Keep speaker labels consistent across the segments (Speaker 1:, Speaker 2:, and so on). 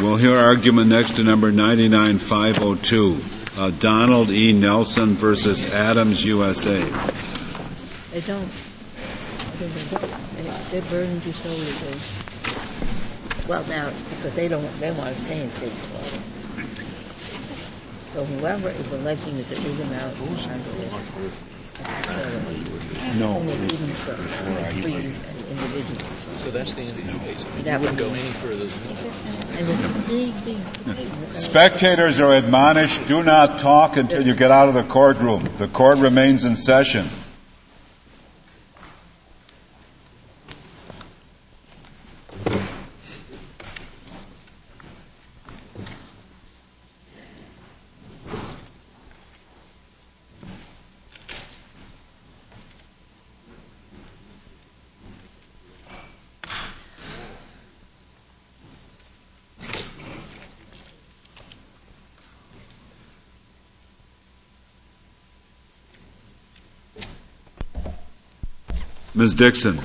Speaker 1: We'll hear argument next to number 99502, uh, Donald E. Nelson versus Adams USA.
Speaker 2: They don't. They don't. They- They're burdened to show that they, well, now, because they don't, they want to stay in state court. So whoever is alleging that there is amount under this,
Speaker 1: No.
Speaker 2: Only even so, individuals.
Speaker 3: So that's the end of the case. You
Speaker 2: That
Speaker 3: wouldn't
Speaker 2: would
Speaker 3: go any further than that.
Speaker 2: And there's a big, big.
Speaker 1: Spectators are admonished, do not talk until you get out of the courtroom. The court remains in session. Ms. Dixon.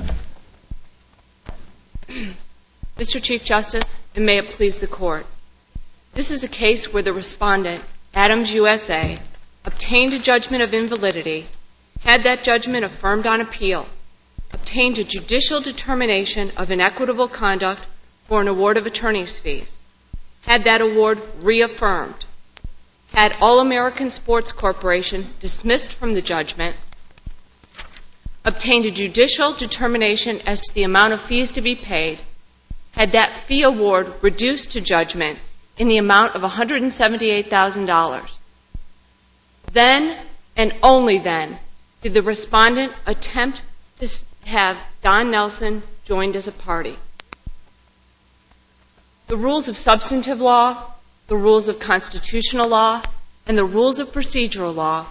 Speaker 4: Mr. Chief Justice, and may it please the Court, this is a case where the respondent, Adams USA, obtained a judgment of invalidity, had that judgment affirmed on appeal, obtained a judicial determination of inequitable conduct for an award of attorney's fees, had that award reaffirmed, had All American Sports Corporation dismissed from the judgment, obtained a judicial determination as to the amount of fees to be paid, had that fee award reduced to judgment in the amount of $178,000. Then, and only then, did the respondent attempt to have Don Nelson joined as a party. The rules of substantive law, the rules of constitutional law, and the rules of procedural law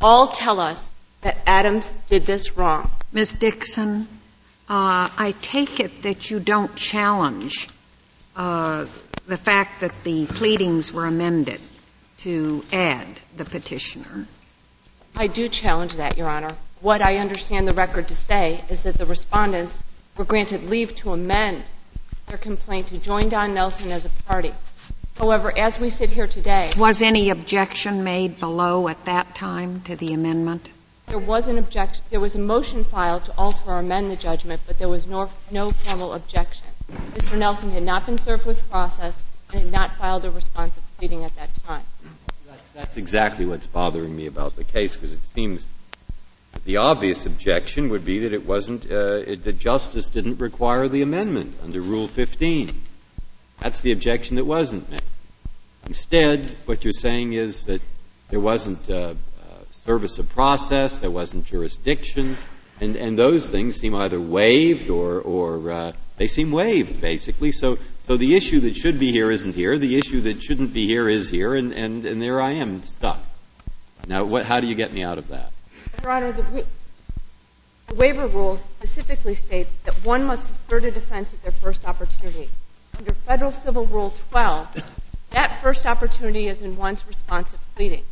Speaker 4: all tell us that Adams did this wrong.
Speaker 5: Ms. Dixon, uh, I take it that you don't challenge uh, the fact that the pleadings were amended to add the petitioner.
Speaker 4: I do challenge that, Your Honor. What I understand the record to say is that the respondents were granted leave to amend their complaint to join Don Nelson as a party. However, as we sit here today,
Speaker 5: Was any objection made below at that time to the amendment?
Speaker 4: There was an objection, there was a motion filed to alter or amend the judgment, but there was no, formal objection. Mr. Nelson had not been served with process and had not filed a responsive pleading at that time.
Speaker 6: That's, that's exactly what's bothering me about the case, because it seems the obvious objection would be that it wasn't, uh, that justice didn't require the amendment under Rule 15. That's the objection that wasn't made. Instead, what you're saying is that there wasn't uh, service of process, there wasn't jurisdiction, and, and those things seem either waived or, or uh, they seem waived, basically. So, so the issue that should be here isn't here, the issue that shouldn't be here is here, and, and, and there I am stuck. Now, what, how do you get me out of that?
Speaker 4: Your Honor, the, the waiver rule specifically states that one must assert a defense at their first opportunity. Under Federal Civil Rule 12, that first opportunity is in one's responsive pleading.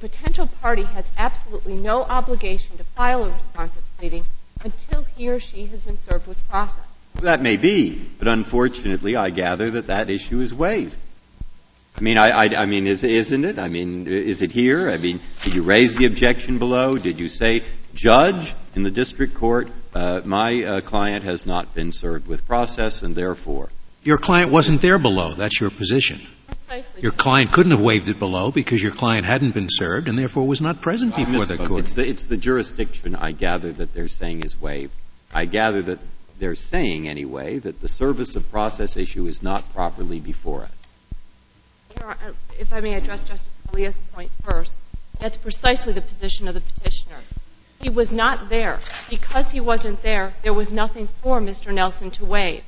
Speaker 4: A potential party has absolutely no obligation to file a responsive pleading until he or she has been served with process.
Speaker 6: That may be, but unfortunately, I gather that that issue is waived. I mean, I, I, I mean, is, isn't it? I mean, is it here? I mean, did you raise the objection below? Did you say, Judge, in the district court, uh, my uh, client has not been served with process, and therefore?
Speaker 7: Your client wasn't there below. That's your position.
Speaker 4: Precisely.
Speaker 7: Your client couldn't have waived it below because your client hadn't been served and therefore was not present
Speaker 6: I
Speaker 7: before the court.
Speaker 6: It's the, it's the jurisdiction I gather that they're saying is waived. I gather that they're saying, anyway, that the service of process issue is not properly before us.
Speaker 4: If I may address Justice Scalia's point first, that's precisely the position of the petitioner. He was not there. Because he wasn't there, there was nothing for Mr. Nelson to waive.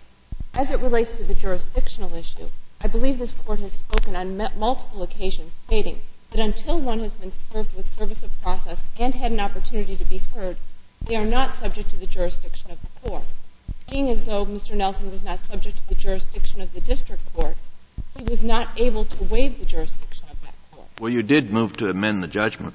Speaker 4: As it relates to the jurisdictional issue, I believe this Court has spoken on multiple occasions stating that until one has been served with service of process and had an opportunity to be heard, they are not subject to the jurisdiction of the court. Being as though Mr. Nelson was not subject to the jurisdiction of the district court, he was not able to waive the jurisdiction of that court.
Speaker 3: Well, you did move to amend the judgment,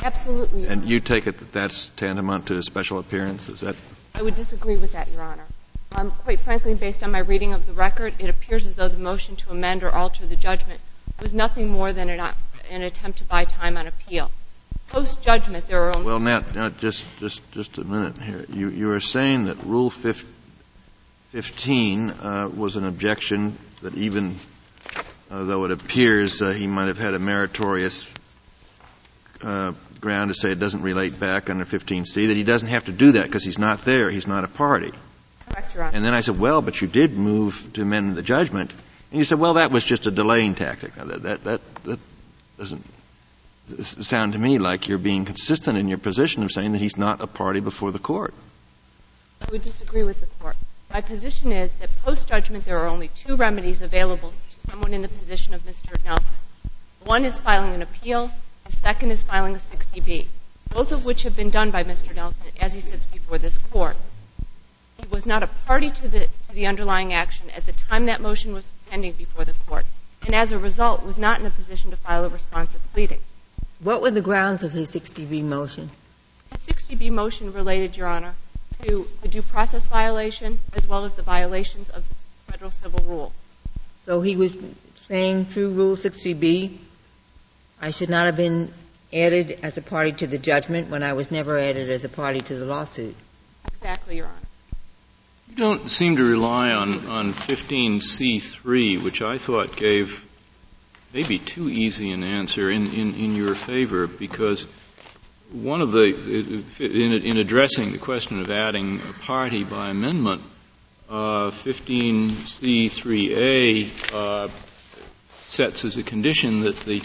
Speaker 4: Absolutely, Your
Speaker 3: and you take it that that's tantamount to a special appearance, is that?
Speaker 4: I would disagree with that, Your Honor. Um, quite frankly, based on my reading of the record, it appears as though the motion to amend or alter the judgment was nothing more than an, attempt to buy time on appeal. Post judgment, there are only.
Speaker 3: Well, now, just, a minute here. You, are saying that Rule 15 uh, was an objection that even uh, though it appears uh, he might have had a meritorious ground to say it doesn't relate back under 15C, that he doesn't have to do that because he's not there, he's not a party.
Speaker 4: Correct, Your Honor.
Speaker 3: And then I said, well, but you did move to amend the judgment. And you said, well, that was just a delaying tactic. Now, that, that, that, that doesn't sound to me like you're being consistent in your position of saying that he's not a party before the court.
Speaker 4: I would disagree with the court. My position is that post judgment there are only two remedies available to someone in the position of Mr. Nelson. One is filing an appeal, the second is filing a 60B, both of which have been done by Mr. Nelson as he sits before this court. Was not a party to the, to the underlying action at the time that motion was pending before the court, and as a result was not in a position to file a responsive pleading.
Speaker 2: What were the grounds of his 60B motion?
Speaker 4: The 60B motion related, Your Honor, to the due process violation as well as the violations of the federal civil rules.
Speaker 2: So he was saying through Rule 60B, I should not have been added as a party to the judgment when I was never added as a party to the lawsuit.
Speaker 4: Exactly, Your Honor.
Speaker 8: Don't seem to rely on, on 15C3, which I thought gave maybe too easy an answer in, in, in your favor, because one of the, in, in addressing the question of adding a party by amendment, uh, 15C3A uh, sets as a condition that the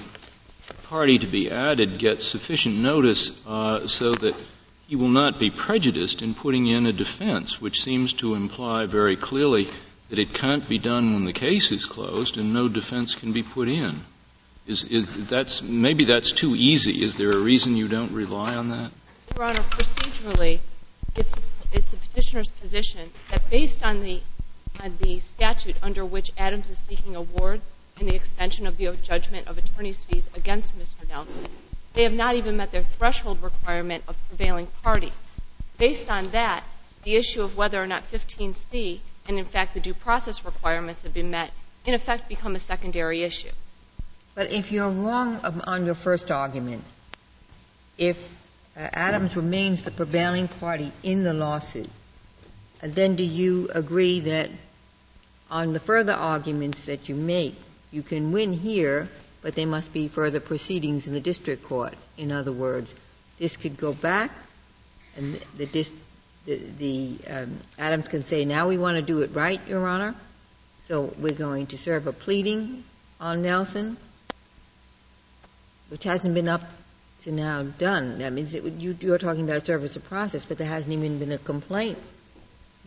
Speaker 8: party to be added gets sufficient notice uh, so that he will not be prejudiced in putting in a defense, which seems to imply very clearly that it can't be done when the case is closed and no defense can be put in. Is, is that's maybe that's too easy. Is there a reason you don't rely on that?
Speaker 4: Your Honor, procedurally, it's, it's the petitioner's position that based on the on the statute under which Adams is seeking awards and the extension of the judgment of attorney's fees against Mr. Nelson, they have not even met their threshold requirement of prevailing party. Based on that, the issue of whether or not 15C and in fact the due process requirements have been met in effect become a secondary issue.
Speaker 2: But if you're wrong on your first argument, if uh, Adams remains the prevailing party in the lawsuit, then do you agree that on the further arguments that you make, you can win here, but there must be further proceedings in the district court? In other words, this could go back, and the, the, the um, Adams can say, now we want to do it right, Your Honor, so we're going to serve a pleading on Nelson, which hasn't been up to now done. That means it, you, you're talking about service of process, but there hasn't even been a complaint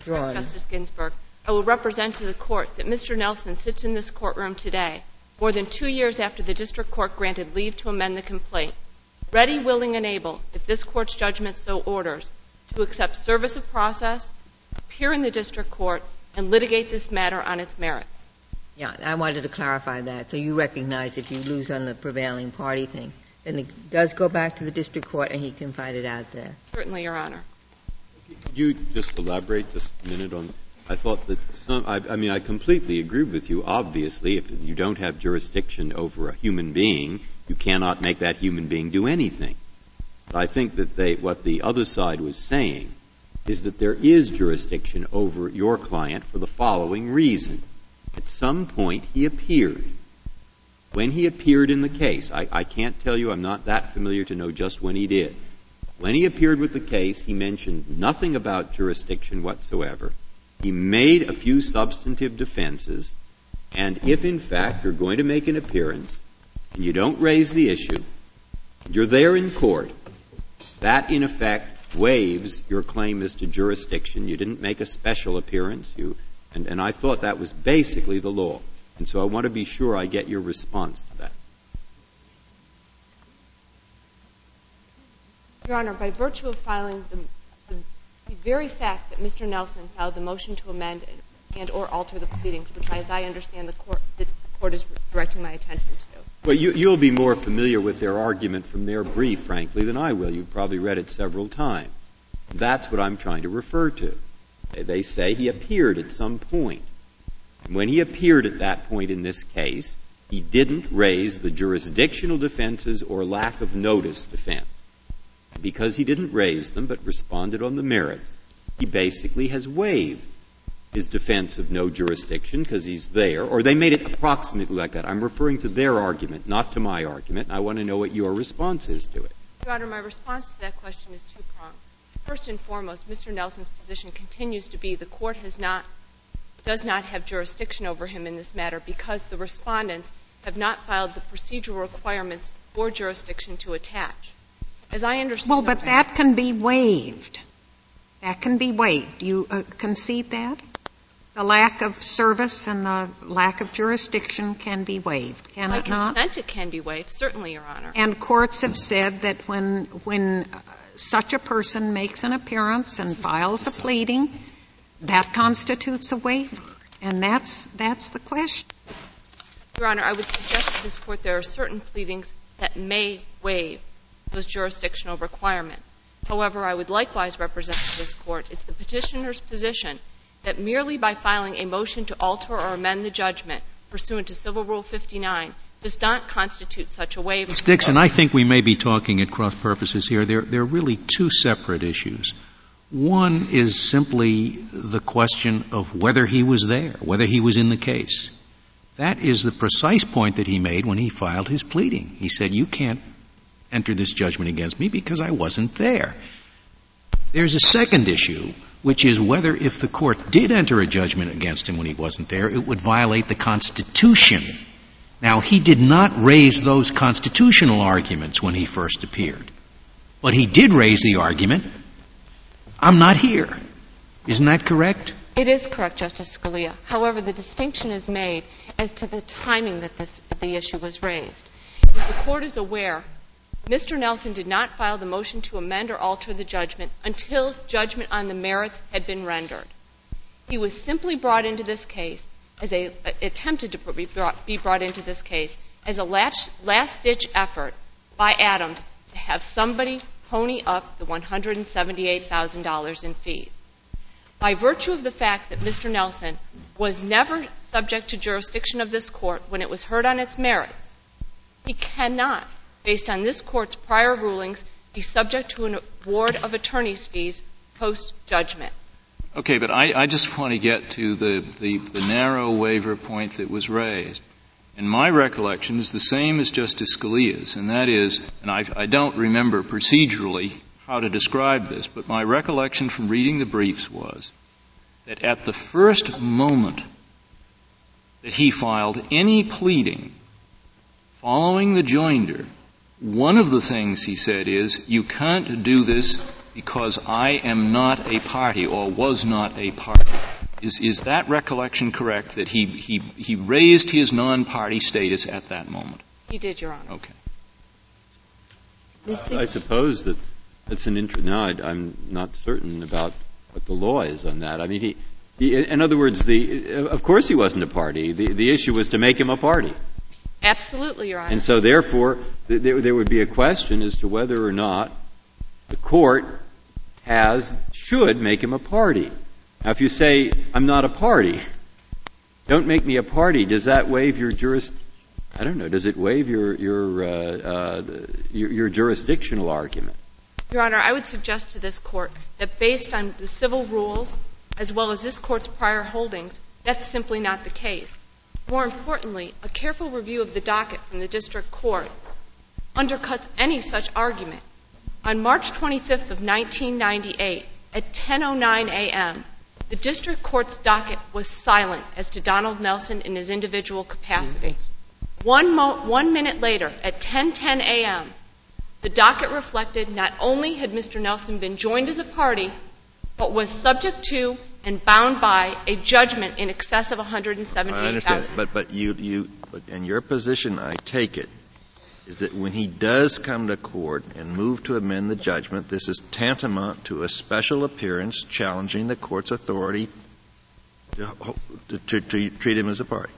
Speaker 2: drawn.
Speaker 4: Justice Ginsburg, I will represent to the court that Mr. Nelson sits in this courtroom today, more than two years after the district court granted leave to amend the complaint, ready, willing, and able, if this court's judgment so orders, to accept service of process, appear in the district court, and litigate this matter on its merits.
Speaker 2: Yeah, I wanted to clarify that. So you recognize if you lose on the prevailing party thing, then it does go back to the district court and he can fight it out there.
Speaker 4: Certainly, Your Honor.
Speaker 6: Could you just elaborate just a minute on? I thought that some. I, I mean, I completely agree with you. Obviously, if you don't have jurisdiction over a human being, you cannot make that human being do anything. But I think that they, what the other side was saying is that there is jurisdiction over your client for the following reason. At some point, he appeared. When he appeared in the case, I, I can't tell you, I'm not that familiar to know just when he did. When he appeared with the case, he mentioned nothing about jurisdiction whatsoever. He made a few substantive defenses, and if in fact you're going to make an appearance and you don't raise the issue, you're there in court, that in effect waives your claim as to jurisdiction. You didn't make a special appearance. You and, and I thought that was basically the law. And so I want to be sure I get your response to that.
Speaker 4: Your Honor, by virtue of filing the, the, very fact that Mr. Nelson filed the motion to amend and, or alter the proceedings, which, as I understand, the court, the court is directing my attention to.
Speaker 6: Well, you, you'll be more familiar with their argument from their brief, frankly, than I will. You've probably read it several times. That's what I'm trying to refer to. They say he appeared at some point. And when he appeared at that point in this case, he didn't raise the jurisdictional defenses or lack of notice defense. Because he didn't raise them but responded on the merits, he basically has waived his defense of no jurisdiction because he's there, or they made it approximately like that. I'm referring to their argument, not to my argument, I want to know what your response is to it.
Speaker 4: Your Honor, my response to that question is two-pronged. First and foremost, Mr. Nelson's position continues to be the Court has not — does not have jurisdiction over him in this matter because the Respondents have not filed the procedural requirements for jurisdiction to attach. As I understand
Speaker 5: Well, but that can be waived. That can be waived. Do you uh, concede that? The lack of service and the lack of jurisdiction can be waived, can
Speaker 4: By
Speaker 5: it not?
Speaker 4: consent, it can be waived, certainly, Your Honor.
Speaker 5: And courts have said that when, when such a person makes an appearance and files a pleading, that constitutes a waiver. And that's, that's the question.
Speaker 4: Your Honor, I would suggest to this Court there are certain pleadings that may waive those jurisdictional requirements. However, I would likewise represent to this Court it's the petitioner's position that merely by filing a motion to alter or amend the judgment pursuant to Civil Rule 59 does not constitute such a waiver.
Speaker 7: Ms. Dixon, I think we may be talking at cross purposes here. There, there are really two separate issues. One is simply the question of whether he was there, whether he was in the case. That is the precise point that he made when he filed his pleading. He said, You can't enter this judgment against me because I wasn't there. There's a second issue, which is whether if the court did enter a judgment against him when he wasn't there, it would violate the Constitution. Now, he did not raise those constitutional arguments when he first appeared. But he did raise the argument, I'm not here. Isn't that correct?
Speaker 4: It is correct, Justice Scalia. However, the distinction is made as to the timing that this, the issue was raised. As the Court is aware, Mr. Nelson did not file the motion to amend or alter the judgment until judgment on the merits had been rendered. He was simply brought into this case as a attempted to be brought, into this case as a last ditch effort by Adams to have somebody pony up the $178,000 in fees. By virtue of the fact that Mr. Nelson was never subject to jurisdiction of this court when it was heard on its merits, he cannot based on this Court's prior rulings, be subject to an award of attorney's fees post-judgment.
Speaker 8: Okay, but I, just want to get to the, the, narrow waiver point that was raised. And my recollection is the same as Justice Scalia's, and that is, and I don't remember procedurally how to describe this, but my recollection from reading the briefs was that at the first moment that he filed any pleading following the joinder, one of the things he said is, you can't do this because I am not a party or was not a party. Is, is that recollection correct, that he, he, he raised his non-party status at that moment?
Speaker 4: He did, Your Honor.
Speaker 8: Okay.
Speaker 6: I suppose that that's an int- no, I, I'm not certain about what the law is on that. I mean, he, he, in other words, the, of course he wasn't a party. The, the issue was to make him a party.
Speaker 4: Absolutely, Your Honor.
Speaker 6: And so, therefore, there, there would be a question as to whether or not the court has, should make him a party. Now, if you say, I'm not a party, don't make me a party, does that waive your juris, I don't know, does it waive your, your, uh, uh, your, your jurisdictional argument?
Speaker 4: Your Honor, I would suggest to this Court that based on the civil rules, as well as this Court's prior holdings, that's simply not the case. More importantly, a careful review of the docket from the district court undercuts any such argument. On March 25th of 1998, at 10:09 a.m., the district court's docket was silent as to Donald Nelson in his individual capacity. One, minute later, at 10:10 a.m., the docket reflected not only had Mr. Nelson been joined as a party, but was subject to and bound by a judgment in excess of 178,000.
Speaker 3: I understand, but but you you but in your position, I take it, is that when he does come to court and move to amend the judgment, this is tantamount to a special appearance challenging the court's authority to, to, to treat him as a party.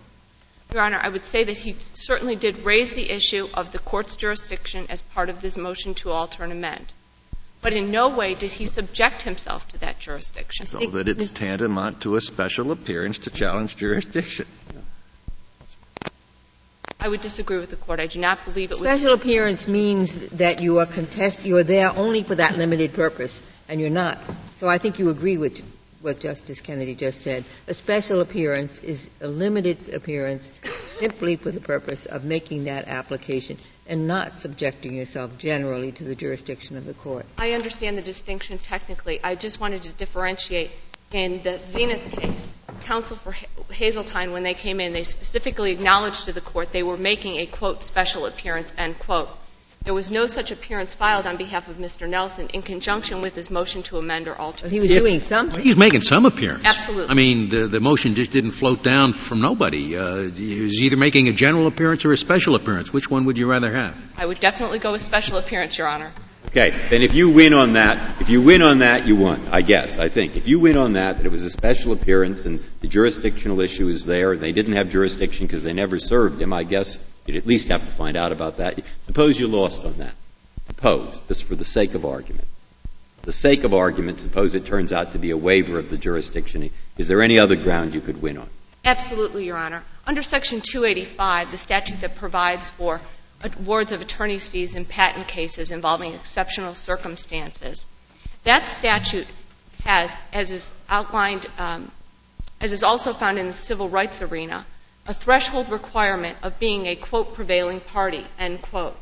Speaker 4: Your Honor, I would say that he certainly did raise the issue of the court's jurisdiction as part of this motion to alter and amend. But in no way did he subject himself to that jurisdiction.
Speaker 3: So that it's tantamount to a special appearance to challenge jurisdiction.
Speaker 4: I would disagree with the Court. I do not believe it was.
Speaker 2: Special appearance means that you are contest, you are there only for that limited purpose, and you're not. So I think you agree with what Justice Kennedy just said. A special appearance is a limited appearance simply for the purpose of making that application and not subjecting yourself generally to the jurisdiction of the court.
Speaker 4: I understand the distinction technically. I just wanted to differentiate. In the Zenith case, counsel for Hazeltine, when they came in, they specifically acknowledged to the court they were making a, quote, special appearance, end quote. There was no such appearance filed on behalf of Mr. Nelson in conjunction with his motion to amend or alter.
Speaker 2: But he was doing something.
Speaker 7: He's making some appearance.
Speaker 4: Absolutely.
Speaker 7: I mean, the, the motion just didn't float down from nobody. Uh, he was either making a general appearance or a special appearance. Which one would you rather have?
Speaker 4: I would definitely go with special appearance, Your Honor.
Speaker 6: Okay. Then if you win on that, if you win on that, you won, I guess, I think. If you win on that, that it was a special appearance and the jurisdictional issue is there and they didn't have jurisdiction because they never served him, I guess you'd at least have to find out about that. Suppose you lost on that. Suppose, just for the sake of argument. For the sake of argument, suppose it turns out to be a waiver of the jurisdiction. Is there any other ground you could win on?
Speaker 4: Absolutely, Your Honor. Under Section 285, the statute that provides for awards of attorney's fees in patent cases involving exceptional circumstances, that statute has, as is outlined, um, as is also found in the civil rights arena, a threshold requirement of being a, quote, prevailing party, end quote.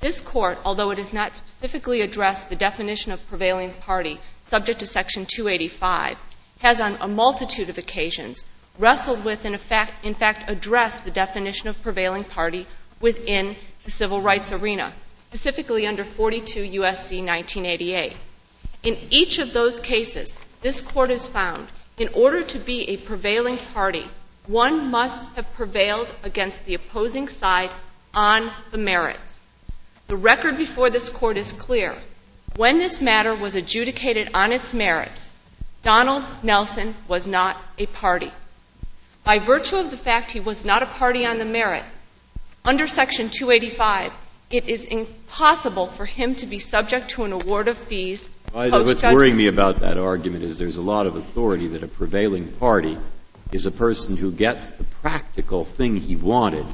Speaker 4: This Court, although it has not specifically addressed the definition of prevailing party subject to Section 285, has on a multitude of occasions wrestled with and in fact, addressed the definition of prevailing party within the civil rights arena, specifically under 42 U.S.C. 1988. In each of those cases, this Court has found in order to be a prevailing party, one must have prevailed against the opposing side on the merits. The record before this Court is clear. When this matter was adjudicated on its merits, Donald Nelson was not a party. By virtue of the fact he was not a party on the merit, under Section 285, it is impossible for him to be subject to an award of fees
Speaker 6: What's worrying me about that argument is there's a lot of authority that a prevailing party is a person who gets the practical thing he wanted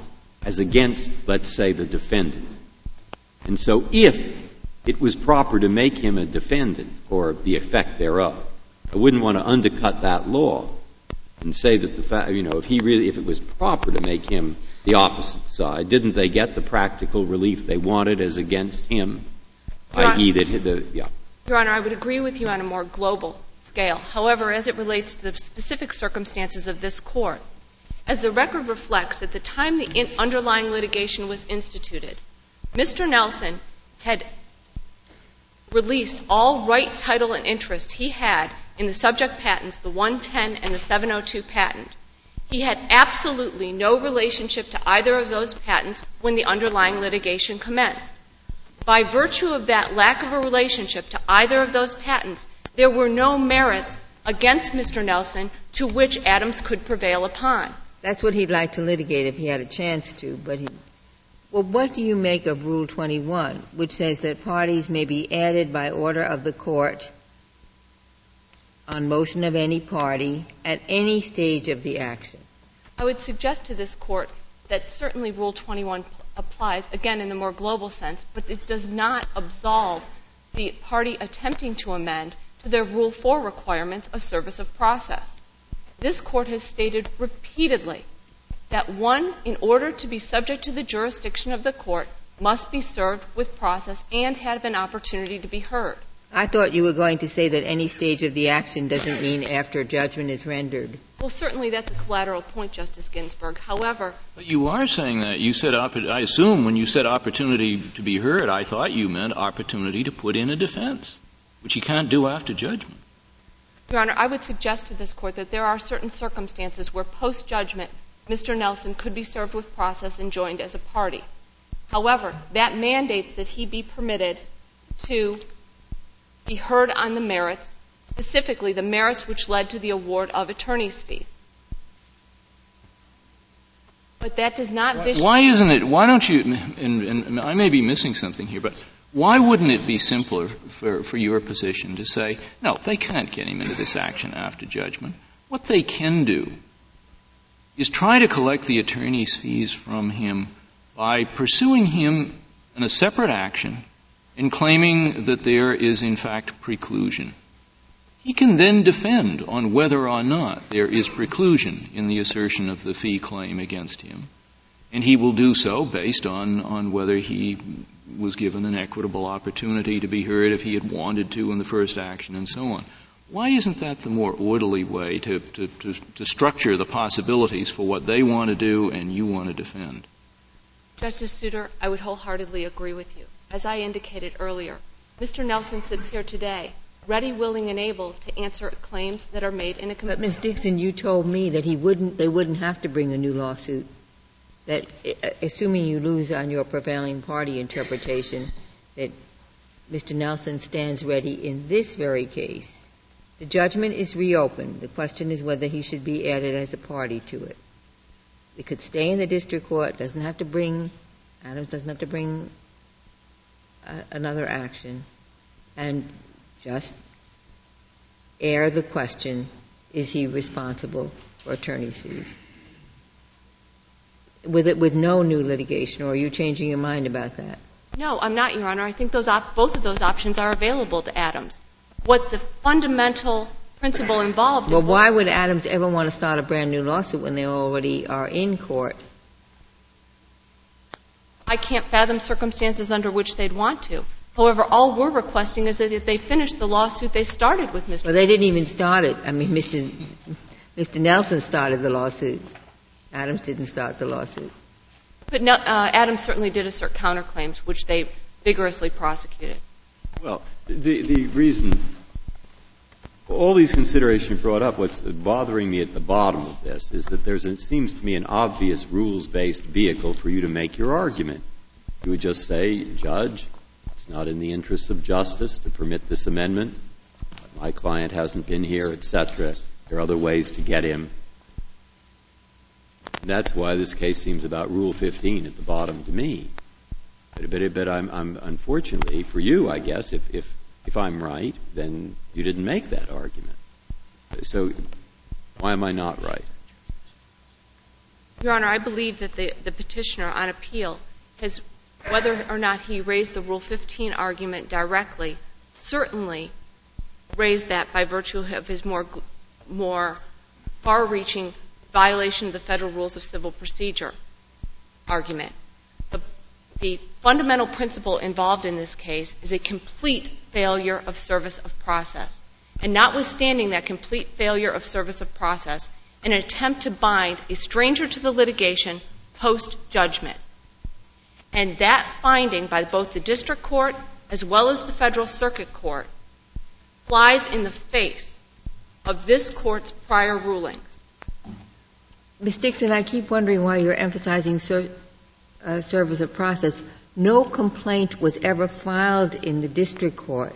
Speaker 6: as against, let's say, the defendant. And so if it was proper to make him a defendant or the effect thereof, I wouldn't want to undercut that law and say that the fact, you know, if he really, if it was proper to make him the opposite side, didn't they get the practical relief they wanted as against him, i.e. that the, yeah.
Speaker 4: Your Honor, I would agree with you on a more global scale. However, as it relates to the specific circumstances of this Court, as the record reflects, at the time the underlying litigation was instituted, Mr. Nelson had released all right, title, and interest he had in the subject patents, the 110 and the 702 patent. He had absolutely no relationship to either of those patents when the underlying litigation commenced. By virtue of that lack of a relationship to either of those patents, there were no merits against Mr. Nelson to which Adams could prevail upon.
Speaker 2: That's what he'd like to litigate if he had a chance to, but he well, what do you make of Rule 21, which says that parties may be added by order of the court on motion of any party at any stage of the action?
Speaker 4: I would suggest to this Court that certainly Rule 21 applies, again, in the more global sense, but it does not absolve the party attempting to amend to their Rule 4 requirements of service of process. This Court has stated repeatedly that one, in order to be subject to the jurisdiction of the court, must be served with process and have an opportunity to be heard.
Speaker 2: I thought you were going to say that any stage of the action doesn't mean after judgment is rendered.
Speaker 4: Well, certainly that's a collateral point, Justice Ginsburg. However,
Speaker 8: but you are saying that. You said, I assume when you said opportunity to be heard, I thought you meant opportunity to put in a defense, which you can't do after judgment.
Speaker 4: Your Honor, I would suggest to this Court that there are certain circumstances where post-judgment Mr. Nelson could be served with process and joined as a party. However, that mandates that he be permitted to be heard on the merits, specifically the merits which led to the award of attorney's fees. But that does not vitiate.
Speaker 8: Why isn't it, why don't you, and I may be missing something here, but Why wouldn't it be simpler for, for your position to say, no, they can't get him into this action after judgment? What they can do is try to collect the attorney's fees from him by pursuing him in a separate action and claiming that there is in fact preclusion. He can then defend on whether or not there is preclusion in the assertion of the fee claim against him. And he will do so based on, on whether he was given an equitable opportunity to be heard if he had wanted to in the first action and so on. Why isn't that the more orderly way to, to, to, to structure the possibilities for what they want to do and you want to defend?
Speaker 4: Justice Souter, I would wholeheartedly agree with you. As I indicated earlier, Mr. Nelson sits here today ready, willing, and able to answer claims that are made in a
Speaker 2: But
Speaker 4: complaint.
Speaker 2: Ms. Dixon, you told me that he wouldn't, they wouldn't have to bring a new lawsuit. That, uh, assuming you lose on your prevailing party interpretation, that Mr. Nelson stands ready in this very case. The judgment is reopened. The question is whether he should be added as a party to it. It could stay in the district court, doesn't have to bring, Adams doesn't have to bring uh, another action, and just air the question, is he responsible for attorney's fees? With it, with no new litigation, or are you changing your mind about that?
Speaker 4: No, I'm not, Your Honor. I think those op- both of those options are available to Adams. What the fundamental principle involved
Speaker 2: Well, why would Adams ever want to start a brand-new lawsuit when they already are in court?
Speaker 4: I can't fathom circumstances under which they'd want to. However, all we're requesting is that if they finish the lawsuit they started with Mr.
Speaker 2: Well, they didn't even start it. I mean, Mr. Mr. Nelson started the lawsuit. Adams didn't start the lawsuit.
Speaker 4: But no, uh, Adams certainly did assert counterclaims, which they vigorously prosecuted.
Speaker 6: Well, the, the reason, all these considerations brought up, what's bothering me at the bottom of this is that there's, it seems to me, an obvious rules-based vehicle for you to make your argument. You would just say, Judge, it's not in the interests of justice to permit this amendment. My client hasn't been here, etc. There are other ways to get him. That's why this case seems about Rule 15 at the bottom to me. But, I'm, I'm unfortunately for you, I guess, if, I'm right, then you didn't make that argument. So, why am I not right?
Speaker 4: Your Honor, I believe that the, petitioner on appeal has, whether or not he raised the Rule 15 argument directly, certainly raised that by virtue of his more, more far-reaching violation of the federal rules of civil procedure argument. The, fundamental principle involved in this case is a complete failure of service of process. And notwithstanding that complete failure of service of process, an attempt to bind a stranger to the litigation post judgment. And that finding by both the district court as well as the federal circuit court flies in the face of this court's prior rulings.
Speaker 2: Ms. Dixon, I keep wondering why you're emphasizing ser- uh, service of process. No complaint was ever filed in the district court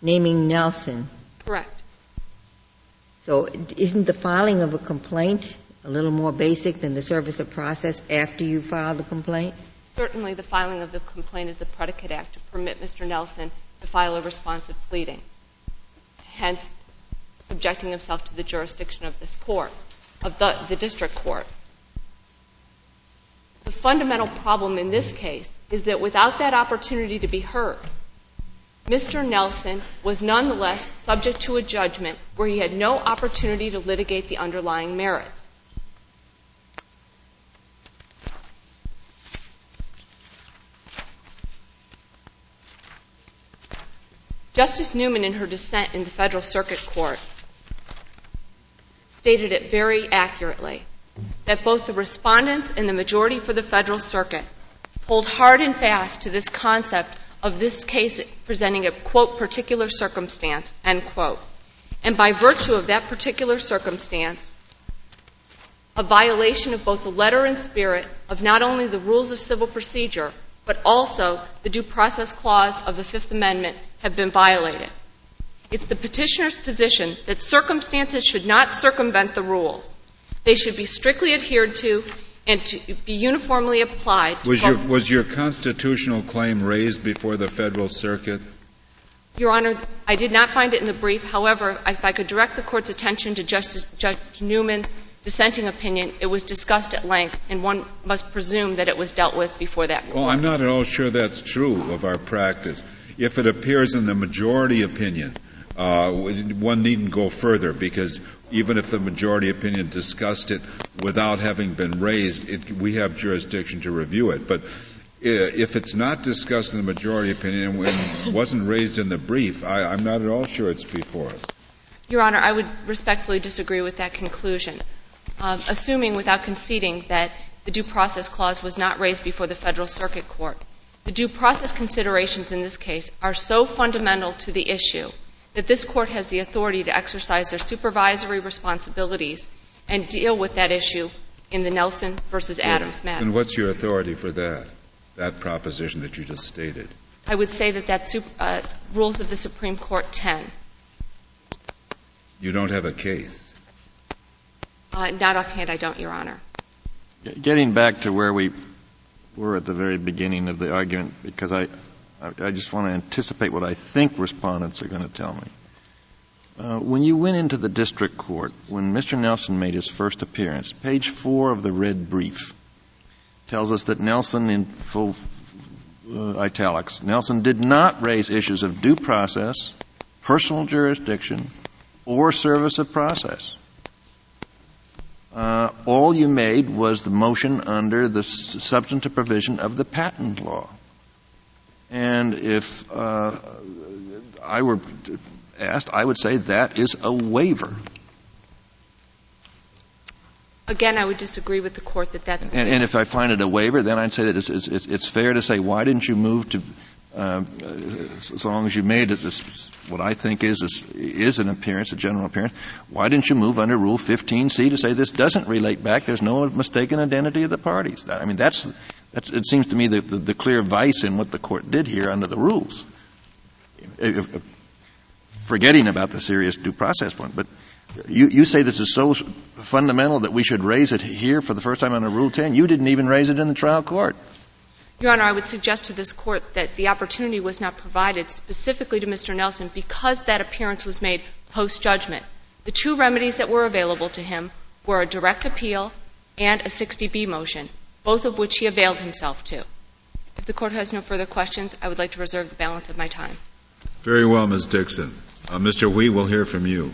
Speaker 2: naming Nelson.
Speaker 4: Correct.
Speaker 2: So isn't the filing of a complaint a little more basic than the service of process after you file the complaint?
Speaker 4: Certainly the filing of the complaint is the predicate act to permit Mr. Nelson to file a responsive pleading, hence subjecting himself to the jurisdiction of this court, of the, district court. The fundamental problem in this case is that without that opportunity to be heard, Mr. Nelson was nonetheless subject to a judgment where he had no opportunity to litigate the underlying merits. Justice Newman, in her dissent in the Federal Circuit Court, stated it very accurately that both the respondents and the majority for the Federal Circuit hold hard and fast to this concept of this case presenting a, quote, particular circumstance, end quote. And by virtue of that particular circumstance, a violation of both the letter and spirit of not only the rules of civil procedure, but also the due process clause of the Fifth Amendment have been violated. It's the petitioner's position that circumstances should not circumvent the rules. They should be strictly adhered to, and to be uniformly applied
Speaker 1: Was your, was your constitutional claim raised before the Federal Circuit?
Speaker 4: Your Honor, I did not find it in the brief. However, if I could direct the Court's attention to Justice Judge Newman's dissenting opinion, it was discussed at length, and one must presume that it was dealt with before that Court.
Speaker 1: Well, I'm not at all sure that's true of our practice. If it appears in the majority opinion, uh, one needn't go further because even if the majority opinion discussed it without having been raised, it, we have jurisdiction to review it. But if it's not discussed in the majority opinion and wasn't raised in the brief, I, I'm not at all sure it's before us.
Speaker 4: Your Honor, I would respectfully disagree with that conclusion. Um, assuming without conceding that the due process clause was not raised before the Federal Circuit Court, the due process considerations in this case are so fundamental to the issue that this Court has the authority to exercise their supervisory responsibilities and deal with that issue in the Nelson versus Adams matter.
Speaker 1: And what's your authority for that, that proposition that you just stated?
Speaker 4: I would say that that's uh, rules of the Supreme Court 10.
Speaker 1: You don't have a case.
Speaker 4: Uh, not offhand, I don't, Your Honor.
Speaker 3: Getting back to where we were at the very beginning of the argument, because I, I just want to anticipate what I think respondents are going to tell me. Uh, when you went into the district court, when Mr. Nelson made his first appearance, page four of the red brief tells us that Nelson, in full uh, italics, Nelson did not raise issues of due process, personal jurisdiction, or service of process. Uh, all you made was the motion under the substantive provision of the patent law. And if uh, I were asked, I would say that is a waiver.
Speaker 4: Again, I would disagree with the Court that that's.
Speaker 3: And, and if I find it a waiver, then I'd say that it's, it's, it's fair to say, why didn't you move to, uh, as long as you made it, this, what I think is, is is an appearance, a general appearance, why didn't you move under Rule 15C to say this doesn't relate back? There's no mistaken identity of the parties. That, I mean, that's, that's it seems to me the, the, the clear vice in what the court did here under the rules. Forgetting about the serious due process point, but you, you say this is so fundamental that we should raise it here for the first time under Rule 10. You didn't even raise it in the trial court.
Speaker 4: Your Honor, I would suggest to this Court that the opportunity was not provided specifically to Mr. Nelson because that appearance was made post-judgment. The two remedies that were available to him were a direct appeal and a 60B motion, both of which he availed himself to. If the Court has no further questions, I would like to reserve the balance of my time.
Speaker 1: Very well, Ms. Dixon. Uh, Mr. Wee, we'll hear from you.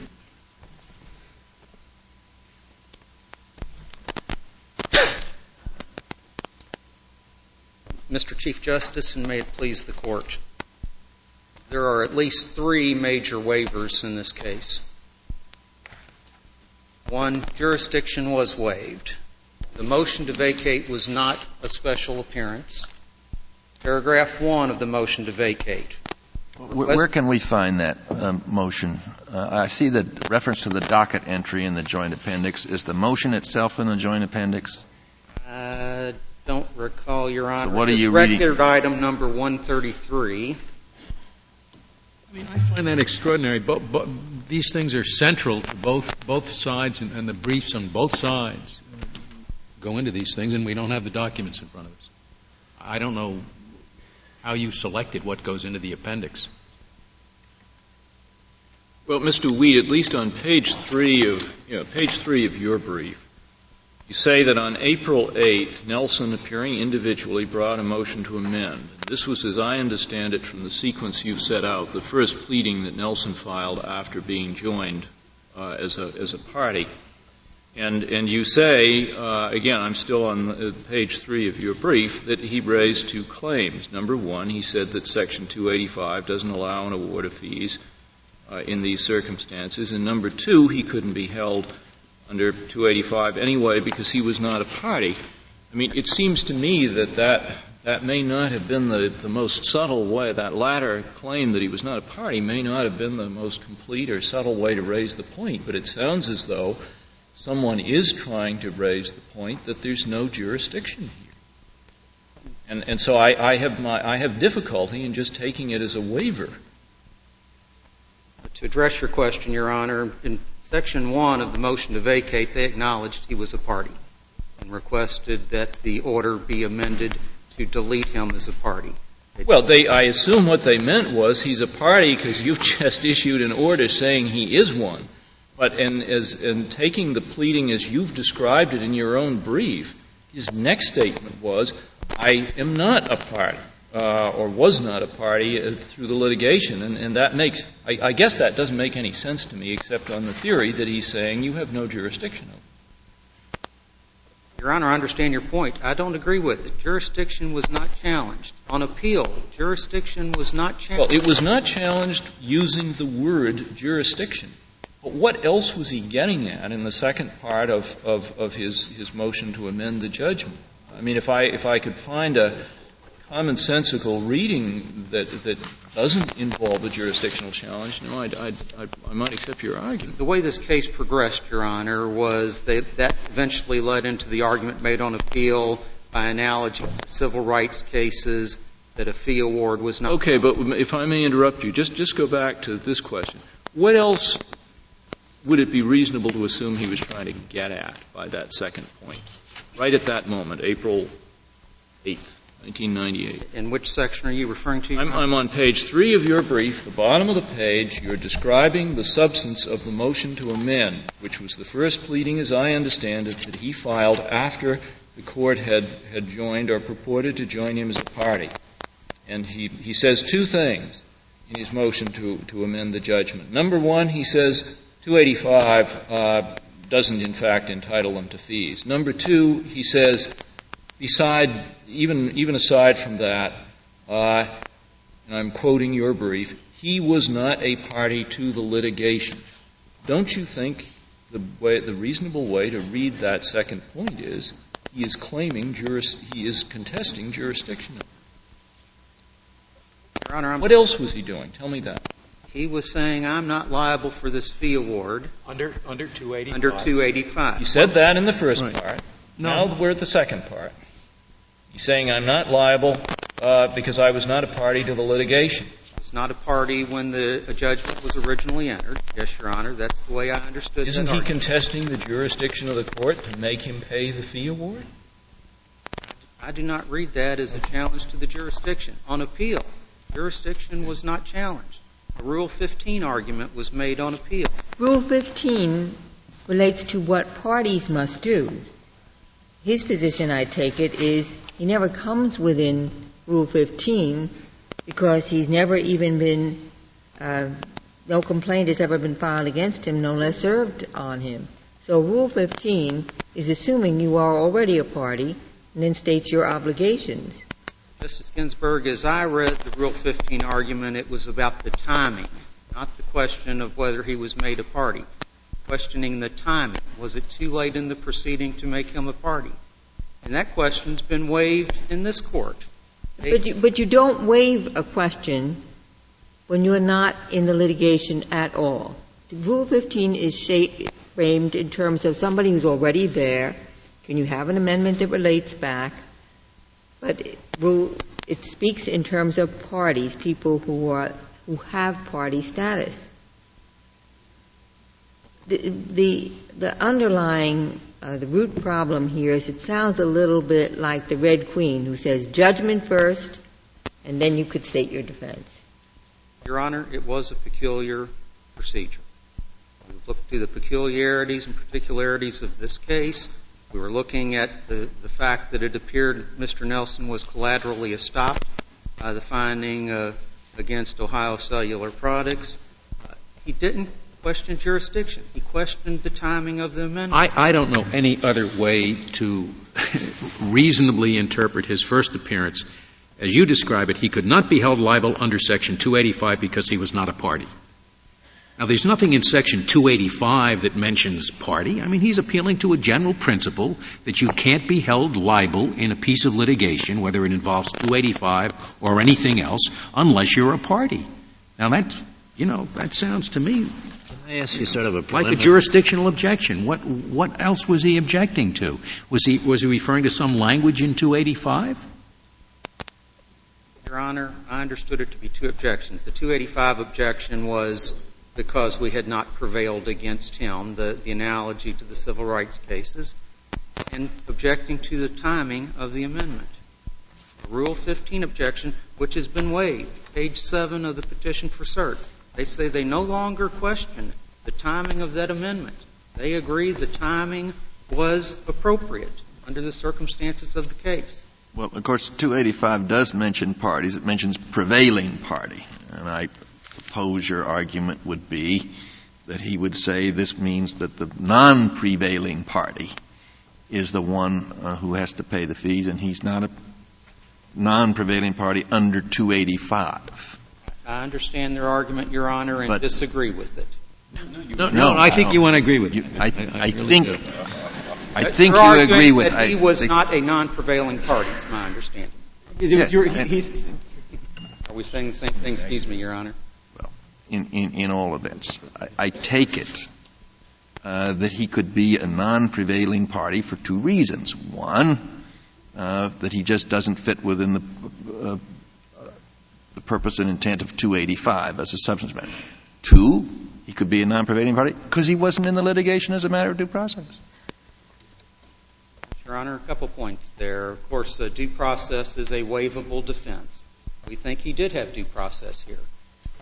Speaker 9: Mr. Chief Justice, and may it please the Court, there are at least three major waivers in this case. One, jurisdiction was waived. The motion to vacate was not a special appearance. Paragraph one of the motion to vacate.
Speaker 3: Where, where can we find that um, motion? Uh, I see that reference to the docket entry in the joint appendix. Is the motion itself in the joint appendix?
Speaker 9: I don't recall, Your Honor.
Speaker 3: what are
Speaker 9: It is
Speaker 3: you reading?
Speaker 9: Record item number 133.
Speaker 7: I mean, I find that extraordinary. Bo- bo- these things are central to both both sides, and, and the briefs on both sides go into these things, and we don't have the documents in front of us. I don't know how you selected what goes into the appendix.
Speaker 8: Well, Mr. Weed, at least on page three of, you know, page three of your brief, you say that on April 8th, Nelson, appearing individually, brought a motion to amend. This was, as I understand it, from the sequence you've set out, the first pleading that Nelson filed after being joined uh, as, a, as a party. And, and you say, uh, again, I'm still on page three of your brief, that he raised two claims. Number one, he said that Section 285 doesn't allow an award of fees uh, in these circumstances. And number two, he couldn't be held under 285 anyway because he was not a party. I mean, it seems to me that that, that may not have been the, the most subtle way, that latter claim that he was not a party may not have been the most complete or subtle way to raise the point, but it sounds as though someone is trying to raise the point that there's no jurisdiction here. And, and so I, I, have my, I have difficulty in just taking it as a waiver.
Speaker 9: To address your question, Your Honor, in section one of the motion to vacate, they acknowledged he was a party. and requested that the order be amended to delete him as a party.
Speaker 8: Well, they, I assume what they meant was he's a party because you've just issued an order saying he is one. But in, as, in taking the pleading as you've described it in your own brief, his next statement was, I am not a party, uh, or was not a party uh, through the litigation. And, and that makes, I, I guess that doesn't make any sense to me except on the theory that he's saying you have no jurisdiction over.
Speaker 9: Your Honor, I understand your point. I don't agree with it. Jurisdiction was not challenged. On appeal, jurisdiction was not challenged.
Speaker 8: Well, it was not challenged using the word jurisdiction. But what else was he getting at in the second part of, of, of his, his motion to amend the judgment? I mean, if I, if I could find a commonsensical reading that, that doesn't involve a jurisdictional challenge, no, I'd, I'd, I'd, i might accept your argument.
Speaker 9: The way this case progressed, Your Honor, was that that eventually led into the argument made on appeal by analogy to civil rights cases that a fee award was not.
Speaker 8: Okay, but if I may interrupt you, just, just go back to this question. What else would it be reasonable to assume he was trying to get at by that second point? Right at that moment, April 8th, 1998.
Speaker 9: In which section are you referring to?
Speaker 8: I'm, I'm on page three of your brief, the bottom of the page. You're describing the substance of the motion to amend, which was the first pleading, as I understand it, that he filed after the court had, had joined or purported to join him as a party. And he, he says two things in his motion to, to amend the judgment. Number one, he says 285 uh, doesn't, in fact, entitle them to fees. Number two, he says, beside, even, even aside from that, uh, and I'm quoting your brief, he was not a party to the litigation. Don't you think the, way, the reasonable way to read that second point is he is claiming juris, he is contesting jurisdiction?
Speaker 9: Your Honor, I'm
Speaker 8: what else was he doing? Tell me that.
Speaker 9: He was saying, I'm not liable for this fee award.
Speaker 10: Under, under 285.
Speaker 9: Under 285.
Speaker 8: He said that in the first
Speaker 7: Right.
Speaker 8: part.
Speaker 7: No.
Speaker 8: Now we're at the second part. He's saying, I'm not liable uh, because I was not a party to the litigation.
Speaker 9: He was not a party when the judgment was originally entered. Yes, Your Honor, that's the way I understood
Speaker 8: Isn't
Speaker 9: that
Speaker 8: he
Speaker 9: argument.
Speaker 8: contesting the jurisdiction of the court to make him pay the fee award?
Speaker 9: I do not read that as a challenge to the jurisdiction. On appeal, jurisdiction was not challenged. A Rule 15 argument was made on appeal.
Speaker 2: Rule 15 relates to what parties must do. His position, I take it, is he never comes within Rule 15 because he's never even been, uh, no complaint has ever been filed against him, no less served on him. So Rule 15 is assuming you are already a party and then states your obligations.
Speaker 9: Justice Ginsburg, as I read the Rule 15 argument, it was about the timing, not the question of whether he was made a party. Questioning the timing. Was it too late in the proceeding to make him a party? And that question's been waived in this court.
Speaker 2: But you, don't waive a question when you're not in the litigation at all. Rule 15 is framed in terms of somebody who's already there. Can you have an amendment that relates back? But it, speaks in terms of parties, people who are who have party status. The the, the underlying uh, the root problem here is it sounds a little bit like the Red Queen who says judgment first, and then you could state your defense.
Speaker 9: Your Honor, it was a peculiar procedure. We've looked through the peculiarities and particularities of this case. We were looking at the, fact that it appeared Mr. Nelson was collaterally estopped by the finding against Ohio Cellular Products. He didn't question jurisdiction. He questioned the timing of the amendment.
Speaker 7: I don't know any other way to reasonably interpret his first appearance. As you describe it, he could not be held liable under Section 285 because he was not a party. Now, there's nothing in Section 285 that mentions party. I mean, he's appealing to a general principle that you can't be held liable in a piece of litigation, whether it involves 285 or anything else, unless you're a party. Now, that, you know, that sounds to me
Speaker 3: Can I ask you sort of a
Speaker 7: like a jurisdictional objection. What, what else was he objecting to? Was he, was he referring to some language in 285?
Speaker 9: Your Honor, I understood it to be two objections. The 285 objection was because we had not prevailed against him, the, the analogy to the civil rights cases. And objecting to the timing of the amendment. Rule 15 objection, which has been waived, page 7 of the petition for cert, they say they no longer question the timing of that amendment. They agree the timing was appropriate under the circumstances of the case.
Speaker 3: Well, of course, 285 does mention parties. It mentions prevailing party. And I suppose your argument would be that he would say this means that the non-prevailing party is the one uh, who has to pay the fees, and he's not a non-prevailing party under 285.
Speaker 9: I understand their argument, Your Honor, and
Speaker 3: But-
Speaker 9: disagree with it.
Speaker 7: No, no, I think you want to agree with
Speaker 3: You,
Speaker 7: it.
Speaker 3: I, I think, I think you agree with.
Speaker 9: That he was
Speaker 3: think-
Speaker 9: not a non-prevailing party, is my understanding.
Speaker 3: Yes,
Speaker 9: You're- he's- Are we saying the same thing? Excuse me, Your Honor.
Speaker 3: In, in, in all events. I, I take it uh, that he could be a non-prevailing party for two reasons. One, uh, that he just doesn't fit within the, uh, the purpose and intent of 285 as a substance matter. Two, he could be a non-prevailing party because he wasn't in the litigation as a matter of due process.
Speaker 9: Your Honor, a couple points there. Of course, uh, due process is a waivable defense. We think he did have due process here.